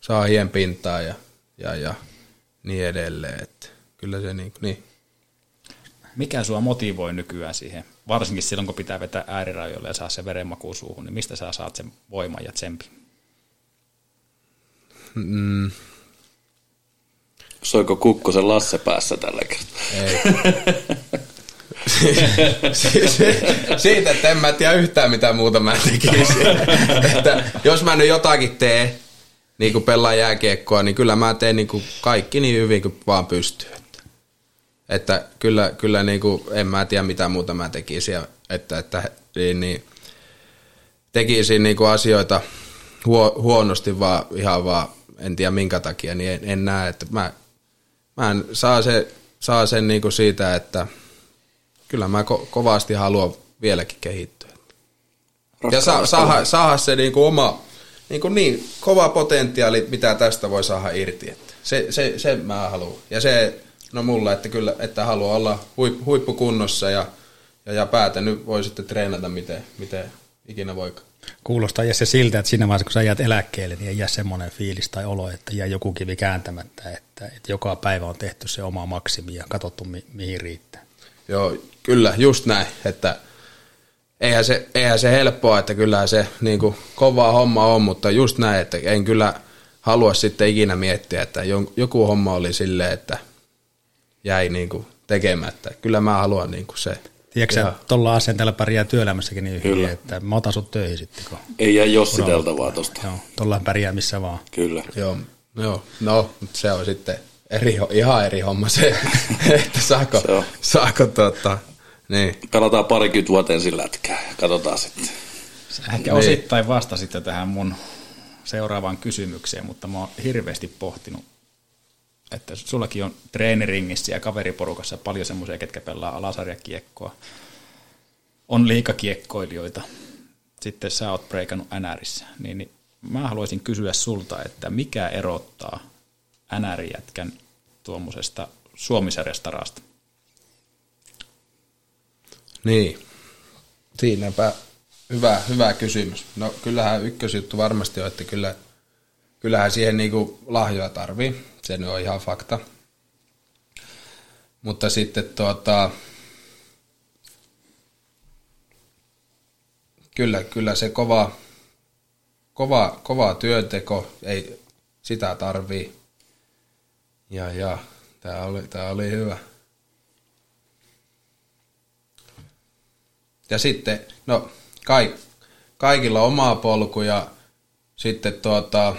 saa hien pintaa ja, ja, ja niin edelleen. Että kyllä se niin, niin. Mikä sua motivoi nykyään siihen, varsinkin silloin kun pitää vetää äärirajoille ja saa se verenmaku suuhun, niin mistä sä saat sen voiman ja tsempin? Mm, Soiko Kukkosen Lasse päässä tällä kertaa? ei. Si- si- siitä, että en mä tiedä yhtään mitä muuta mä tekisin. että jos mä nyt jotakin teen, niin kuin pelaan jääkiekkoa, niin kyllä mä teen niin kuin kaikki niin hyvin kuin vaan pystyy. Että, kyllä, kyllä niin kuin, en mä tiedä mitä muuta mä tekisin. Että, että niin, niin, tekisin niin kuin asioita huo, huonosti vaan ihan vaan, en tiedä minkä takia, niin en, en näe, että mä, mä en saa, se, saa sen niin kuin siitä, että kyllä mä ko- kovasti haluan vieläkin kehittyä. Ja saa, saada, saada se niin kuin oma niin, kuin niin kova potentiaali, mitä tästä voi saada irti. Että se, se, se mä haluan. Ja se, no mulla, että kyllä, että haluaa olla huip, huippukunnossa ja, ja, ja päätänyt voi sitten treenata miten, miten ikinä voikaan. Kuulostaa Jesse siltä, että siinä vaiheessa kun sä jäät eläkkeelle, niin ei jää semmoinen fiilis tai olo, että jää joku kivi kääntämättä, että, että joka päivä on tehty se oma maksimi ja katsottu mi- mihin riittää. Joo, kyllä, just näin, että eihän se, eihän se helppoa, että kyllähän se niin kuin, kovaa homma on, mutta just näin, että en kyllä halua sitten ikinä miettiä, että joku homma oli silleen, että jäi niin kuin, tekemättä. Kyllä mä haluan niin kuin, se Tiedätkö että tuolla asenteella pärjää työelämässäkin niin hyvin, Kyllä. että mä otan sut töihin sitten. Kun Ei jää jossiteltavaa tosta. Joo, tuolla pärjää missä vaan. Kyllä. Joo, joo. no, mutta se on sitten eri, ihan eri homma se, että saako, Se on. saako tota, niin. Pelataan parikymmentä vuoteen sillä lätkää ja katsotaan sitten. Sä ehkä Niin. osittain vastasit jo tähän mun seuraavaan kysymykseen, mutta mä oon hirveästi pohtinut, että sullakin on treeniringissä ja kaveriporukassa paljon semmoisia, ketkä pelaa alasarjakiekkoa. On liikakiekkoilijoita. Sitten sä oot breikannut NRissä. Niin, niin mä haluaisin kysyä sulta, että mikä erottaa NR-jätkän tuommoisesta Suomisarjastarasta? Niin. Siinäpä hyvä, hyvä kysymys. No kyllähän ykkösjuttu varmasti on, että kyllä, kyllähän siihen niinku lahjoja tarvii. Se nyt on ihan fakta. Mutta sitten tuota, kyllä, kyllä se kova, kova, kova työnteko, ei, sitä tarvii. Ja, ja tämä oli, tää oli hyvä. Ja sitten, no, kaik, kaikilla on oma polku ja sitten tuota,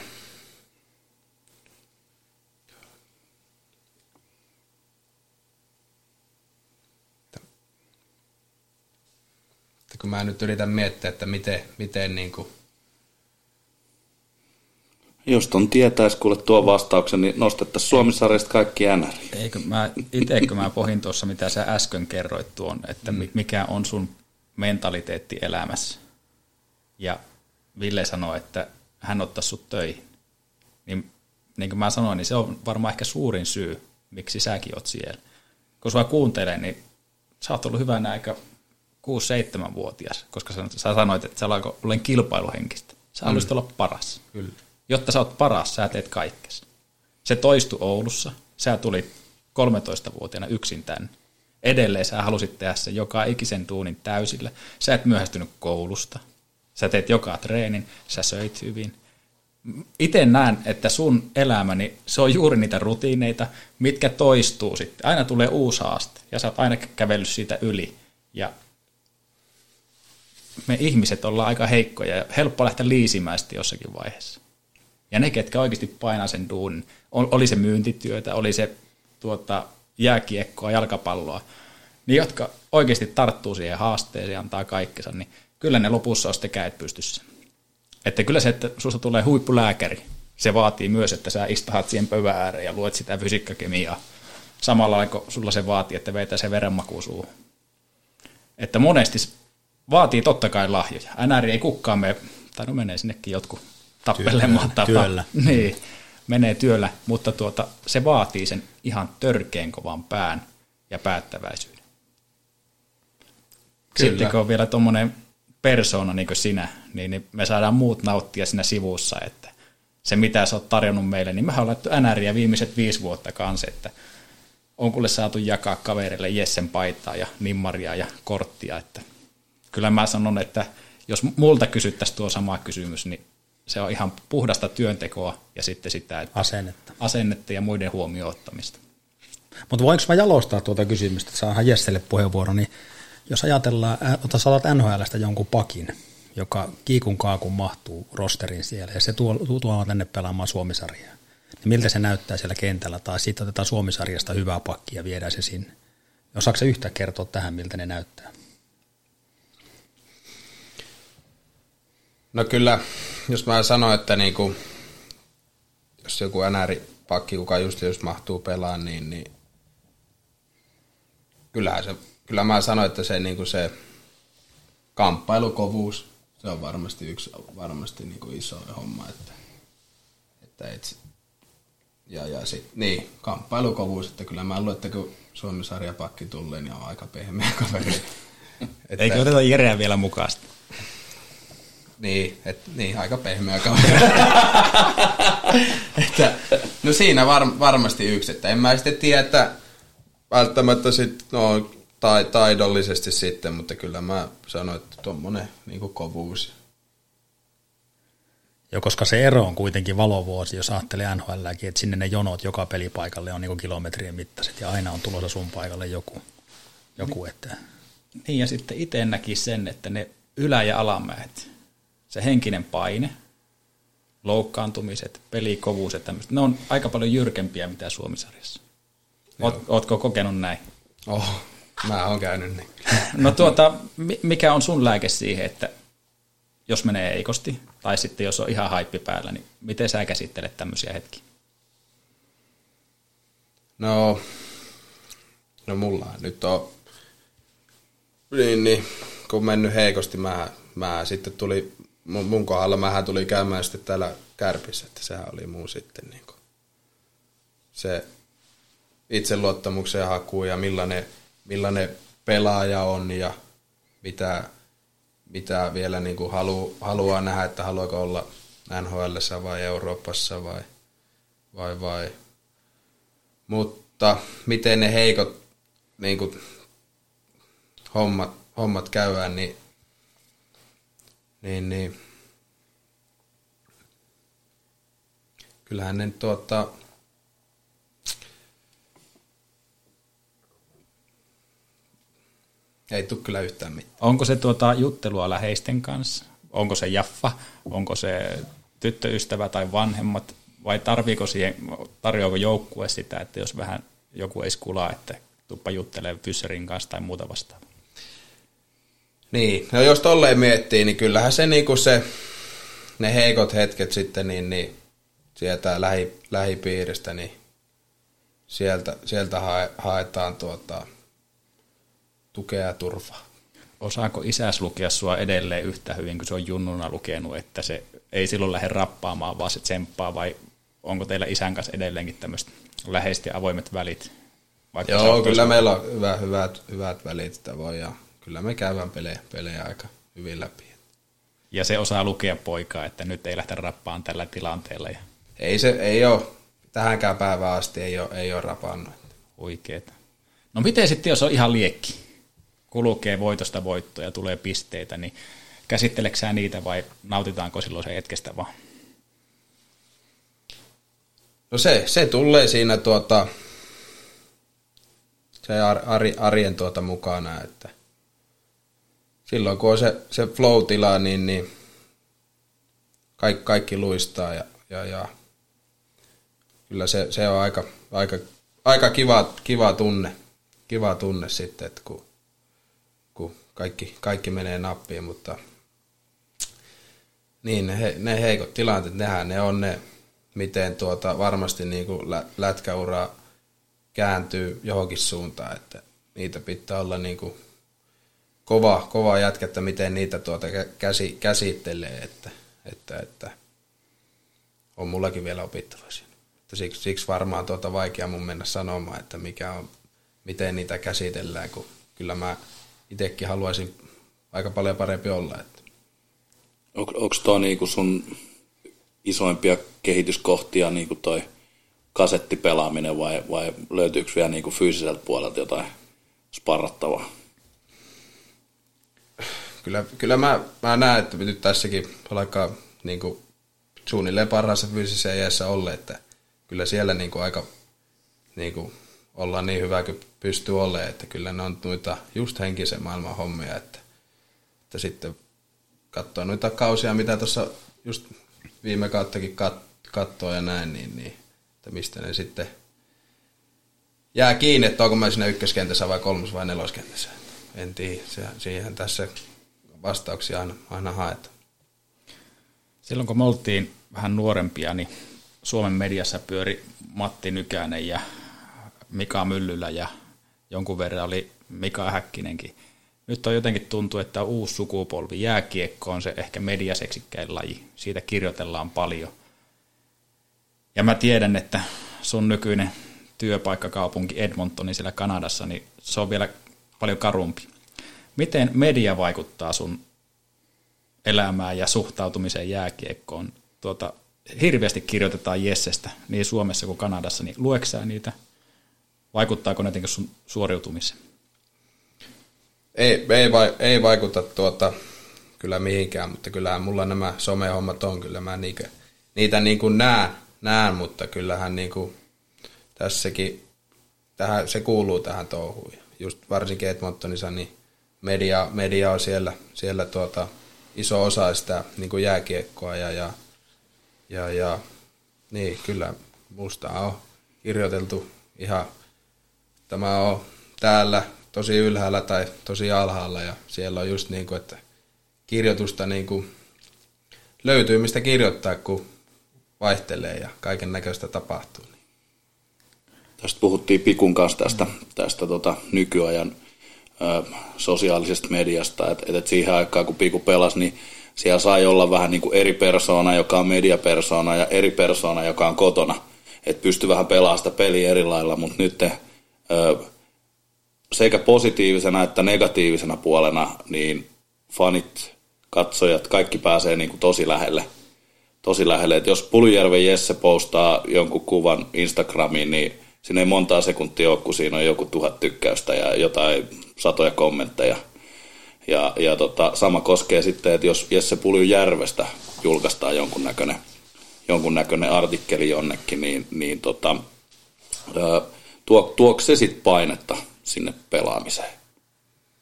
että kun mä nyt yritän miettiä, että miten, miten niin kuin, Jos ton tietäisi kuule tuo vastauksen, niin nostettaisiin Suomisarjasta kaikki NR. Eikö mä, itse kun mä pohin tuossa, mitä sä äsken kerroit tuon, että mm. mikä on sun mentaliteetti elämässä. Ja Ville sanoi, että hän ottaisi sut töihin. Niin, niin kuin mä sanoin, niin se on varmaan ehkä suurin syy, miksi säkin oot siellä. Kun sua kuuntelee, niin sä oot ollut hyvänä aika 6-7-vuotias, koska sä, sä sanoit, että sä alkoi olen kilpailuhenkistä. Sä haluaisit olla paras. Kyllä. Jotta sä oot paras, sä teet kaikkes. Se toistui Oulussa. Sä tulit 13-vuotiaana yksin tänne. Edelleen sä halusit tehdä sen joka ikisen tuunin täysillä. Sä et myöhästynyt koulusta. Sä teet joka treenin. Sä söit hyvin. Itse näen, että sun elämäni, se on juuri niitä rutiineita, mitkä toistuu sitten. Aina tulee uusi haaste ja sä oot aina kävellyt siitä yli. Ja me ihmiset ollaan aika heikkoja ja helppo lähteä liisimään jossakin vaiheessa. Ja ne, ketkä oikeasti painaa sen duunin, ol- oli se myyntityötä, oli se tuota, jääkiekkoa, jalkapalloa, niin jotka oikeasti tarttuu siihen haasteeseen ja antaa kaikkensa, niin kyllä ne lopussa on sitten käet pystyssä. Että kyllä se, että susta tulee huippulääkäri, se vaatii myös, että sä istahat siihen pöydän ääreen ja luet sitä fysiikkakemiaa. Samalla kuin sulla se vaatii, että vetää se verenmaku suuhun. Että monesti vaatii totta kai lahjoja. NR ei kukaan mene, tai no menee sinnekin jotkut tappelemaan Työllä, työllä. Niin, menee työllä, mutta tuota, se vaatii sen ihan törkeen kovan pään ja päättäväisyyden. Kyllä. Sitten kun on vielä tuommoinen persoona niin kuin sinä, niin, niin me saadaan muut nauttia siinä sivussa, että se mitä sä oot tarjonnut meille, niin mehän on laittu NRiä viimeiset viisi vuotta kanssa, että on kuule saatu jakaa kaverille Jessen paitaa ja nimmaria ja korttia, että kyllä mä sanon, että jos multa kysyttäisiin tuo sama kysymys, niin se on ihan puhdasta työntekoa ja sitten sitä, että Asennetta. asennetta ja muiden huomioon ottamista. Mutta voinko mä jalostaa tuota kysymystä, että saadaan Jesselle puheenvuoro, niin jos ajatellaan, ä, ota saatat NHLstä jonkun pakin, joka kiikun kaakun mahtuu rosterin siellä, ja se tuo, tuo, tuo tänne pelaamaan Suomisarjaa, niin miltä se näyttää siellä kentällä, tai sitten otetaan Suomisarjasta hyvää pakkia ja viedään se sinne. Osaako se yhtä kertoa tähän, miltä ne näyttää? No kyllä, jos mä sanon, että niinku, jos joku NR-pakki, kuka just jos mahtuu pelaan, niin, niin kyllähän se, kyllä mä sanon, että se, niinku se kamppailukovuus, se on varmasti yksi varmasti niinku iso homma, että, että et, ja, ja sit, niin, kamppailukovuus, että kyllä mä luulen, että kun Suomi-sarjapakki tulee, niin on aika pehmeä kaveri. Että- Eikö oteta Jereä vielä mukaan? Niin, et, niin aika pehmeä kaveri. että, no siinä var, varmasti yksi, että en mä sitten tiedä, että välttämättä sit, no, tai, taidollisesti sitten, mutta kyllä mä sanoin, että tuommoinen niin kovuus. Jo, koska se ero on kuitenkin valovuosi, jos ajattelee NHLäkin, että sinne ne jonot joka pelipaikalle on niin kilometrien mittaiset ja aina on tulossa sun paikalle joku. joku että Niin ja sitten itse näki sen, että ne ylä- ja alamäet, se henkinen paine, loukkaantumiset, pelikovuus ja tämmöistä, ne on aika paljon jyrkempiä mitä Suomisarjassa. Oot, ootko kokenut näin? Oh, mä oon käynyt niin. No tuota, mikä on sun lääke siihen, että jos menee eikosti, tai sitten jos on ihan haippi päällä, niin miten sä käsittelet tämmöisiä hetkiä? No, no mulla nyt on, niin, niin kun mennyt heikosti, mä, mä sitten tuli, mun, mun kohdalla mähän tuli käymään sitten täällä Kärpissä, että sehän oli muu sitten niin kuin, se itseluottamuksen haku ja millainen, millainen pelaaja on ja mitä, mitä vielä niin kuin halu, haluaa nähdä, että haluaako olla NHL vai Euroopassa vai, vai, vai. Mutta miten ne heikot niin kuin, hommat, hommat käydään, niin, niin, niin kyllähän ne tuota, Ei tule kyllä yhtään mitään. Onko se tuota juttelua läheisten kanssa? Onko se Jaffa? Onko se tyttöystävä tai vanhemmat? Vai tarviiko siihen, tarjoako joukkue sitä, että jos vähän joku ei skulaa, että tuppa juttelee Fysserin kanssa tai muuta vastaavaa? Niin, no jos tolleen miettii, niin kyllähän se, niinku se ne heikot hetket sitten, niin, niin sieltä lähi, lähipiiristä, niin sieltä, sieltä hae, haetaan tuota, tukea ja turvaa. Osaako isäs lukea sua edelleen yhtä hyvin kuin se on junnuna lukenut, että se ei silloin lähde rappaamaan, vaan se tsemppaa, vai onko teillä isän kanssa edelleenkin tämmöiset läheiset ja avoimet välit? Vaikka Joo, kyllä meillä on hyvä, hyvät, hyvät välit sitä voi, ja kyllä me käydään pelejä, pelejä aika hyvin läpi. Ja se osaa lukea poikaa, että nyt ei lähde rappaan tällä tilanteella. Ja... Ei se, ei ole, tähänkään päivään asti ei ole, ei ole rapannut. Oikeeta. No miten sitten, jos on ihan liekki? kulkee voitosta voittoja, tulee pisteitä, niin käsitteleksää niitä vai nautitaanko silloin se hetkestä vaan? No se, se tulee siinä tuota, se ar, arjen tuota mukana, että silloin kun on se, se flow-tila, niin, niin kaikki, kaikki luistaa ja, ja, ja kyllä se, se on aika, aika, aika kiva, kiva tunne, kiva tunne sitten, että kun kaikki, kaikki menee nappiin, mutta niin, ne, ne heikot tilanteet, nehän ne on ne, miten tuota, varmasti niin kuin lä, lätkäura kääntyy johonkin suuntaan, että niitä pitää olla niin kuin kova, kova jätkä, miten niitä tuota käsi, käsittelee, että, että, että on mullakin vielä opittava siinä. Siksi, siksi varmaan tuota vaikea mun mennä sanomaan, että mikä on, miten niitä käsitellään, kun kyllä mä itsekin haluaisin aika paljon parempi olla. Että. On, onko tuo niinku sun isoimpia kehityskohtia niinku toi kasettipelaaminen vai, vai löytyykö vielä niinku fyysiseltä puolelta jotain sparrattavaa? Kyllä, kyllä mä, mä näen, että nyt tässäkin alkaa niinku suunnilleen parhaassa fyysisessä iässä olla, että kyllä siellä niinku aika niinku olla niin hyvä kuin pystyy olemaan, että kyllä ne on noita just henkisen maailman hommia, että, että sitten katsoa noita kausia, mitä tuossa just viime kauttakin kat, katsoo ja näin, niin, niin että mistä ne sitten jää kiinni, että onko mä siinä ykköskentässä vai kolmos- vai neloskentässä. En tiedä, siihen tässä vastauksia aina, aina haetaan. Silloin kun me oltiin vähän nuorempia, niin Suomen mediassa pyöri Matti Nykänen ja Mika Myllylä ja jonkun verran oli Mika Häkkinenkin. Nyt on jotenkin tuntuu, että uusi sukupolvi jääkiekko on se ehkä mediaseksikkäin laji. Siitä kirjoitellaan paljon. Ja mä tiedän, että sun nykyinen työpaikkakaupunki Edmontoni siellä Kanadassa, niin se on vielä paljon karumpi. Miten media vaikuttaa sun elämään ja suhtautumiseen jääkiekkoon? Tuota, hirveästi kirjoitetaan Jessestä niin Suomessa kuin Kanadassa, niin lueksää niitä Vaikuttaako ne jotenkin sun suoriutumiseen? Ei, ei, vai, ei vaikuta tuota, kyllä mihinkään, mutta kyllähän mulla nämä somehommat on, kyllä mä niitä, niitä niin kuin näen, näen, mutta kyllähän niin kuin tässäkin, tähän, se kuuluu tähän touhuun. Just varsinkin Edmontonissa, niin media, media on siellä, siellä tuota, iso osa sitä niin kuin jääkiekkoa ja, ja, ja, ja niin, kyllä musta on kirjoiteltu ihan, tämä on täällä tosi ylhäällä tai tosi alhaalla ja siellä on just niin kuin, että kirjoitusta niin kuin löytyy mistä kirjoittaa, kun vaihtelee ja kaiken näköistä tapahtuu. Tästä puhuttiin Pikun kanssa tästä, tästä tota, nykyajan sosiaalisesta mediasta, että et, et siihen aikaan kun Piku pelasi, niin siellä sai olla vähän niin kuin eri persoona, joka on mediapersona ja eri persoona, joka on kotona. Että pystyi vähän pelaamaan sitä peliä eri lailla, mutta nyt ö, sekä positiivisena että negatiivisena puolena, niin fanit, katsojat, kaikki pääsee niin kuin tosi lähelle. Tosi lähelle. Et jos Puljärven Jesse postaa jonkun kuvan Instagramiin, niin siinä ei montaa sekuntia ole, kun siinä on joku tuhat tykkäystä ja jotain satoja kommentteja. Ja, ja tota, sama koskee sitten, että jos Jesse Puljärvestä julkaistaan jonkunnäköinen, jonkunnäköinen artikkeli jonnekin, niin, niin tota, tuo, tuoko se sitten painetta sinne pelaamiseen,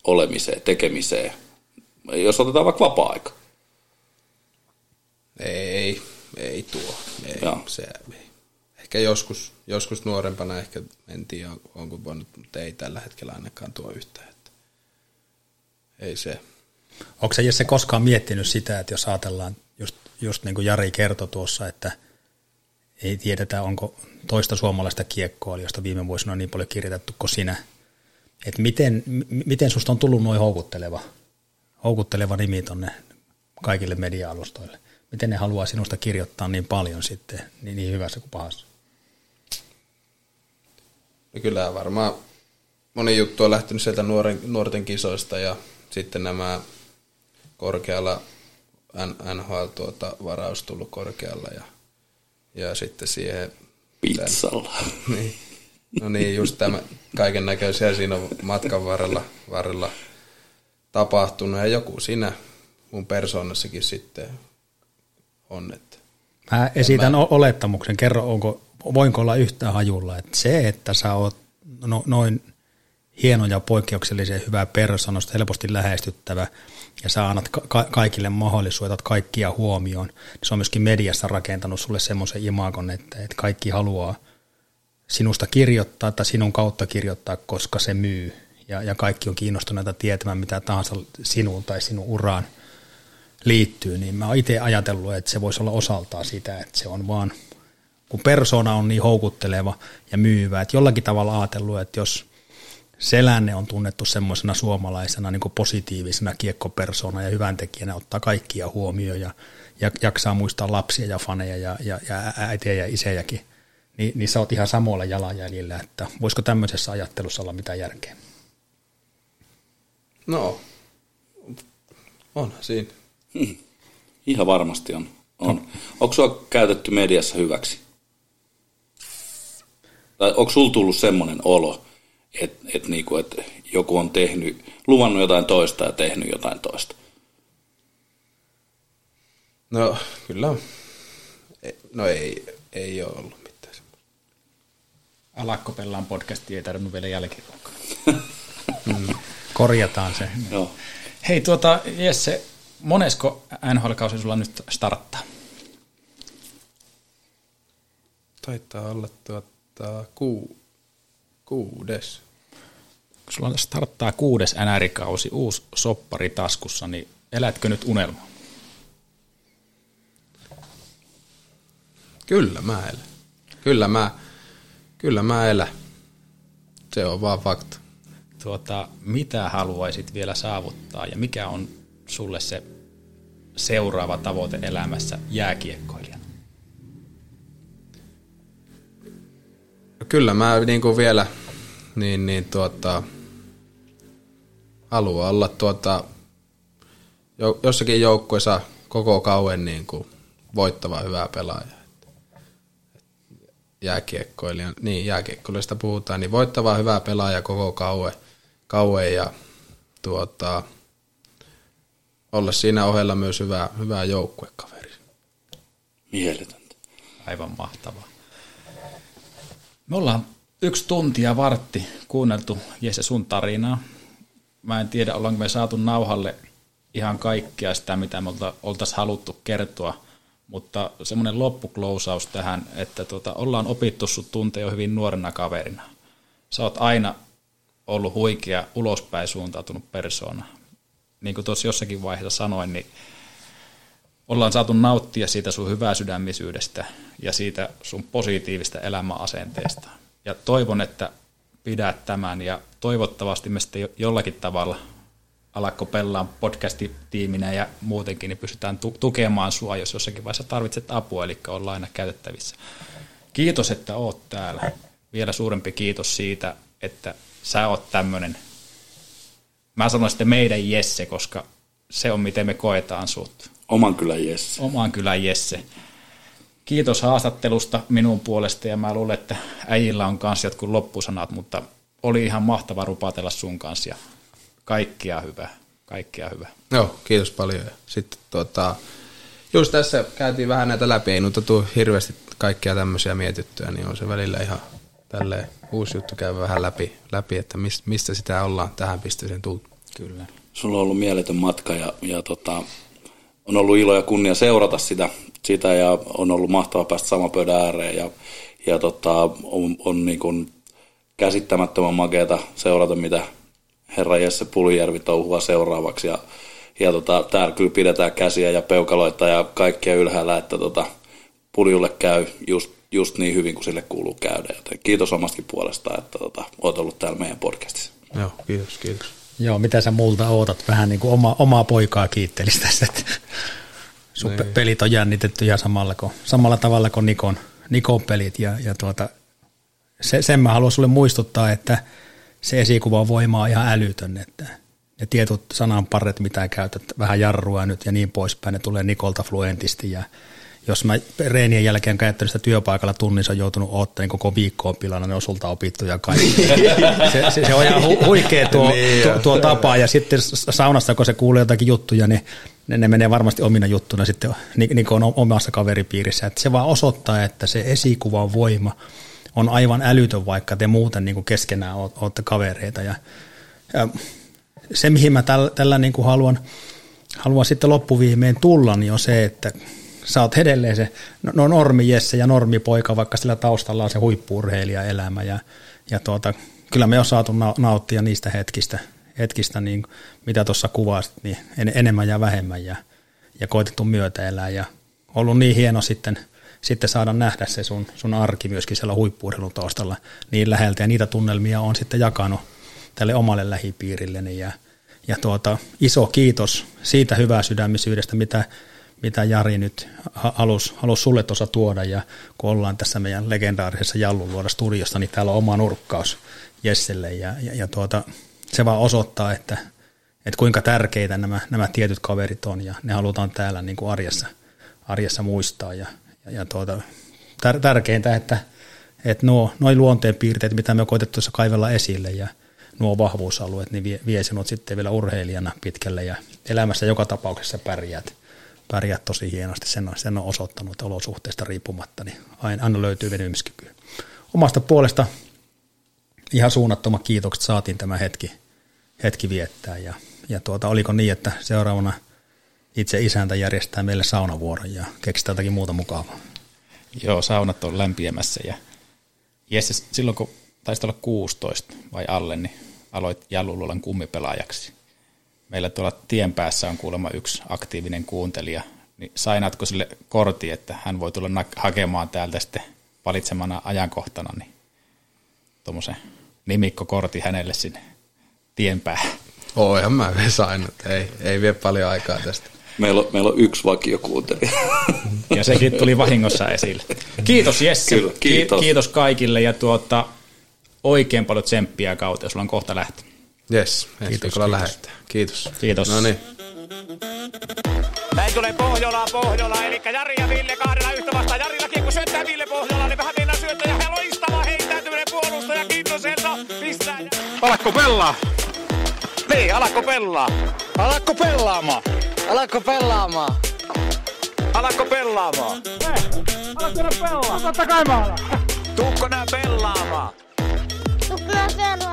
olemiseen, tekemiseen, jos otetaan vaikka vapaa-aika? Ei, ei tuo. Ei, se, ei. Ehkä joskus, joskus nuorempana ehkä en tiedä, onko voinut, mutta ei tällä hetkellä ainakaan tuo yhtään. Että ei se. Onko se Jesse koskaan miettinyt sitä, että jos ajatellaan, just, just niin kuin Jari kertoi tuossa, että ei tiedetä, onko toista suomalaista kiekkoa, josta viime vuosina on niin paljon kirjoitettu kuin sinä. Että miten, miten susta on tullut noin houkutteleva, houkutteleva nimi tuonne kaikille media-alustoille? Miten ne haluaa sinusta kirjoittaa niin paljon sitten, niin, niin hyvässä kuin pahassa? No kyllä varmaan moni juttu on lähtenyt sieltä nuoren, nuorten kisoista ja sitten nämä korkealla NHL-varaus tullut korkealla ja, ja sitten siihen... Pizzalla. Tämän, niin, no niin, just tämä kaiken näköisiä siinä on matkan varrella, varrella tapahtunut ja joku siinä mun persoonassakin sitten on. Että mä esitän mä... olettamuksen, kerro onko, voinko olla yhtään hajulla, että se, että sä oot no, noin hieno ja poikkeuksellisen hyvä persoonasta, helposti lähestyttävä, ja sä annat ka- kaikille mahdollisuudet, kaikkia huomioon, niin se on myöskin mediassa rakentanut sulle semmoisen imagon, että, että kaikki haluaa sinusta kirjoittaa tai sinun kautta kirjoittaa, koska se myy, ja, ja kaikki on kiinnostuneita tietämään mitä tahansa sinun tai sinun uraan – liittyy, niin mä oon itse ajatellut, että se voisi olla osaltaan sitä, että se on vaan, kun persona on niin houkutteleva ja myyvä, että jollakin tavalla ajatellut, että jos Selänne on tunnettu semmoisena suomalaisena niin positiivisena kiekkopersona ja hyvän tekijänä, ottaa kaikkia huomioon ja, ja jaksaa muistaa lapsia ja faneja ja, ja, ja äitiä ja isejäkin, niin, niin sä oot ihan samoilla jalanjäljillä, että voisiko tämmöisessä ajattelussa olla mitään järkeä? No, on siinä. Hmm. Ihan varmasti on. on. No. Onko sinua käytetty mediassa hyväksi? Tai onko sinulla tullut semmoinen olo, että et niinku, et joku on tehnyt, luvannut jotain toista ja tehnyt jotain toista? No kyllä. No ei, ei ole ollut mitään semmoista. Alakko pellaan podcastia, ei tarvinnut vielä jälkeen. mm. Korjataan se. Joo. Hei tuota, Jesse, monesko NHL-kausi sulla nyt starttaa? Taitaa olla tuota, ku, kuudes. Kun sulla starttaa kuudes NR-kausi, uusi soppari taskussa, niin elätkö nyt unelmaa? Kyllä mä elän. Kyllä mä, kyllä mä elän. Se on vaan fakta. Tuota, mitä haluaisit vielä saavuttaa ja mikä on sulle se seuraava tavoite elämässä jääkiekkoilijana? Kyllä mä niin kuin vielä niin, niin tuota, haluan olla tuota, jossakin joukkueessa koko kauan niin kuin voittava hyvä pelaaja. Jääkiekkoilija, niin jääkiekkoilijasta puhutaan, niin voittava hyvä pelaaja koko kauan, kauan ja tuota, olla siinä ohella myös hyvä, hyvä joukkuekaveri. Mieletöntä. Aivan mahtavaa. Me ollaan yksi tunti ja vartti kuunneltu Jesse sun tarinaa. mä en tiedä, ollaanko me saatu nauhalle ihan kaikkea sitä, mitä me oltaisiin haluttu kertoa, mutta semmoinen loppuklousaus tähän, että tota, ollaan opittu sut tuntea jo hyvin nuorena kaverina. Sä oot aina ollut huikea, ulospäin suuntautunut persoona. Niin kuin tuossa jossakin vaiheessa sanoin, niin ollaan saatu nauttia siitä sun hyvää sydämisyydestä ja siitä sun positiivista elämäasenteesta. Ja toivon, että pidät tämän ja toivottavasti me sitten jollakin tavalla alakko pellaan podcast-tiiminä ja muutenkin, niin pystytään tu- tukemaan sua, jos jossakin vaiheessa tarvitset apua, eli ollaan aina käytettävissä. Kiitos, että oot täällä. Vielä suurempi kiitos siitä, että sä oot tämmöinen, mä sanon sitten meidän Jesse, koska se on miten me koetaan sut. Oman kylän Jesse. Oman kylän Jesse. Kiitos haastattelusta minun puolesta ja mä luulen, että äijillä on kanssa jotkut loppusanat, mutta oli ihan mahtava rupatella sun kanssa ja kaikkia hyvää. Kaikkia hyvää. Joo, kiitos paljon. Sitten tuota, just tässä käytiin vähän näitä läpi, ei nyt tuu hirveästi kaikkia tämmöisiä mietittyä, niin on se välillä ihan tälleen uusi juttu käy vähän läpi, läpi että mistä sitä ollaan tähän pisteeseen tullut. Kyllä. Sulla on ollut mieletön matka ja, ja tota, on ollut ilo ja kunnia seurata sitä, sitä ja on ollut mahtava päästä saman pöydän ääreen ja, ja tota, on, on niin kuin käsittämättömän makeata seurata, mitä herra Jesse Pulijärvi touhua seuraavaksi ja, ja tota, täällä kyllä pidetään käsiä ja peukaloita ja kaikkia ylhäällä, että tota, Puljulle käy just, just niin hyvin kuin sille kuuluu käydä. Joten kiitos omastakin puolesta, että tota, olet ollut täällä meidän podcastissa. Joo, kiitos, kiitos. Joo, mitä sä multa ootat? Vähän niin kuin oma, omaa poikaa kiittelisi tässä, että sun niin. pelit on jännitetty ihan samalla, kuin, samalla tavalla kuin Nikon, Nikon pelit. Ja, ja tuota, se, sen mä haluan sulle muistuttaa, että se esikuvan voima on ihan älytön, että ne tietyt sananparret, mitä käytät, vähän jarrua nyt ja niin poispäin, ne tulee Nikolta fluentisti ja jos mä reenien jälkeen käyttänyt sitä työpaikalla tunnin, se on joutunut ottamaan niin koko viikkoon pilana, ne on sulta opittu ja kaikki. se, se, se, on ihan hu, huikea tuo, niin tuo, tuo tapa ja sitten saunassa, kun se kuulee jotakin juttuja, niin ne, ne menee varmasti omina juttuna sitten niin kuin on omassa kaveripiirissä. Että se vaan osoittaa, että se esikuvan voima on aivan älytön, vaikka te muuten niin kuin keskenään olette kavereita. Ja, ja se, mihin mä tällä, tällä niin kuin haluan, haluan sitten loppuviimeen tulla, niin on se, että sä oot edelleen se no, no normi Jesse ja normi poika, vaikka sillä taustalla on se huippuurheilija elämä ja, ja tuota, kyllä me on saatu nauttia niistä hetkistä, hetkistä niin, mitä tuossa kuvasit, niin en, enemmän ja vähemmän ja, ja koitettu myötä elää ja ollut niin hieno sitten, sitten saada nähdä se sun, sun arki myöskin siellä huippuurheilun taustalla niin läheltä ja niitä tunnelmia on sitten jakanut tälle omalle lähipiirilleni ja, ja tuota, iso kiitos siitä hyvää sydämisyydestä, mitä mitä Jari nyt halusi, halusi sulle tuossa tuoda. Ja kun ollaan tässä meidän legendaarisessa Jalluluoda studiossa, niin täällä on oma nurkkaus Jesselle. Ja, ja, ja tuota, se vaan osoittaa, että, että kuinka tärkeitä nämä, nämä tietyt kaverit on. Ja ne halutaan täällä niin kuin arjessa, arjessa muistaa. Ja, ja, ja tuota, tär, tärkeintä, että, että nuo, nuo luonteen piirteet, mitä me koitettu kaivella esille ja nuo vahvuusalueet, niin vie, vie sinut sitten vielä urheilijana pitkälle. Ja elämässä joka tapauksessa pärjäät pärjät tosi hienosti. Sen on, sen on osoittanut, olosuhteista riippumatta, niin aina, löytyy venymiskykyä. Omasta puolesta ihan suunnattomat kiitokset saatiin tämä hetki, hetki viettää. Ja, ja tuota, oliko niin, että seuraavana itse isäntä järjestää meille saunavuoron ja keksitään jotakin muuta mukavaa? Joo, saunat on lämpiämässä ja Jesse, silloin kun taisi olla 16 vai alle, niin aloit Jalluluolan kummipelaajaksi meillä tuolla tien päässä on kuulemma yksi aktiivinen kuuntelija, niin sainaatko sille kortti, että hän voi tulla hakemaan täältä sitten valitsemana ajankohtana, niin tuommoisen nimikkokortti hänelle sinne tien päähän. Oihan mä sainut, ei, ei vie paljon aikaa tästä. Meillä on, meillä on yksi vakiokuuntelija. Ja sekin tuli vahingossa esille. Kiitos Jesse. Kyllä, kiitos. kiitos kaikille ja tuota, oikein paljon tsemppiä kautta, sulla on kohta lähtö. Yes, kiitos, kiitos. lähettää. Kiitos. Kiitos. No niin. Näin tulee Pohjola, Pohjola, eli Jari ja Ville kahdella yhtä vastaan. Jarillakin kun syöttää Ville Pohjola, niin vähän mennään syöttää ja loistava heittäytyminen puolustaja Kintoselta. Pistää. Alakko pelaa? Niin, alakko pelaa? Alakko pelaamaan? Alakko pelaamaan? Alakko pelaamaan? Hei, alakko pelaamaan? Totta kai mä alan. Tuukko nää pelaamaan? Tuukko nää pelaamaan?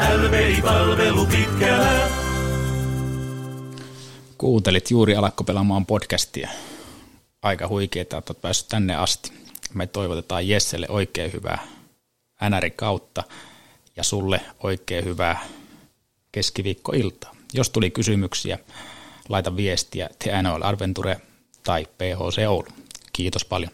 LVI-palvelu pitkällä. Kuuntelit juuri Alakko pelaamaan podcastia. Aika huikeeta, että olet päässyt tänne asti. Me toivotetaan Jesselle oikein hyvää NR kautta ja sulle oikein hyvää keskiviikkoiltaa. Jos tuli kysymyksiä, laita viestiä The NHL Adventure tai PHC Oulu. Kiitos paljon.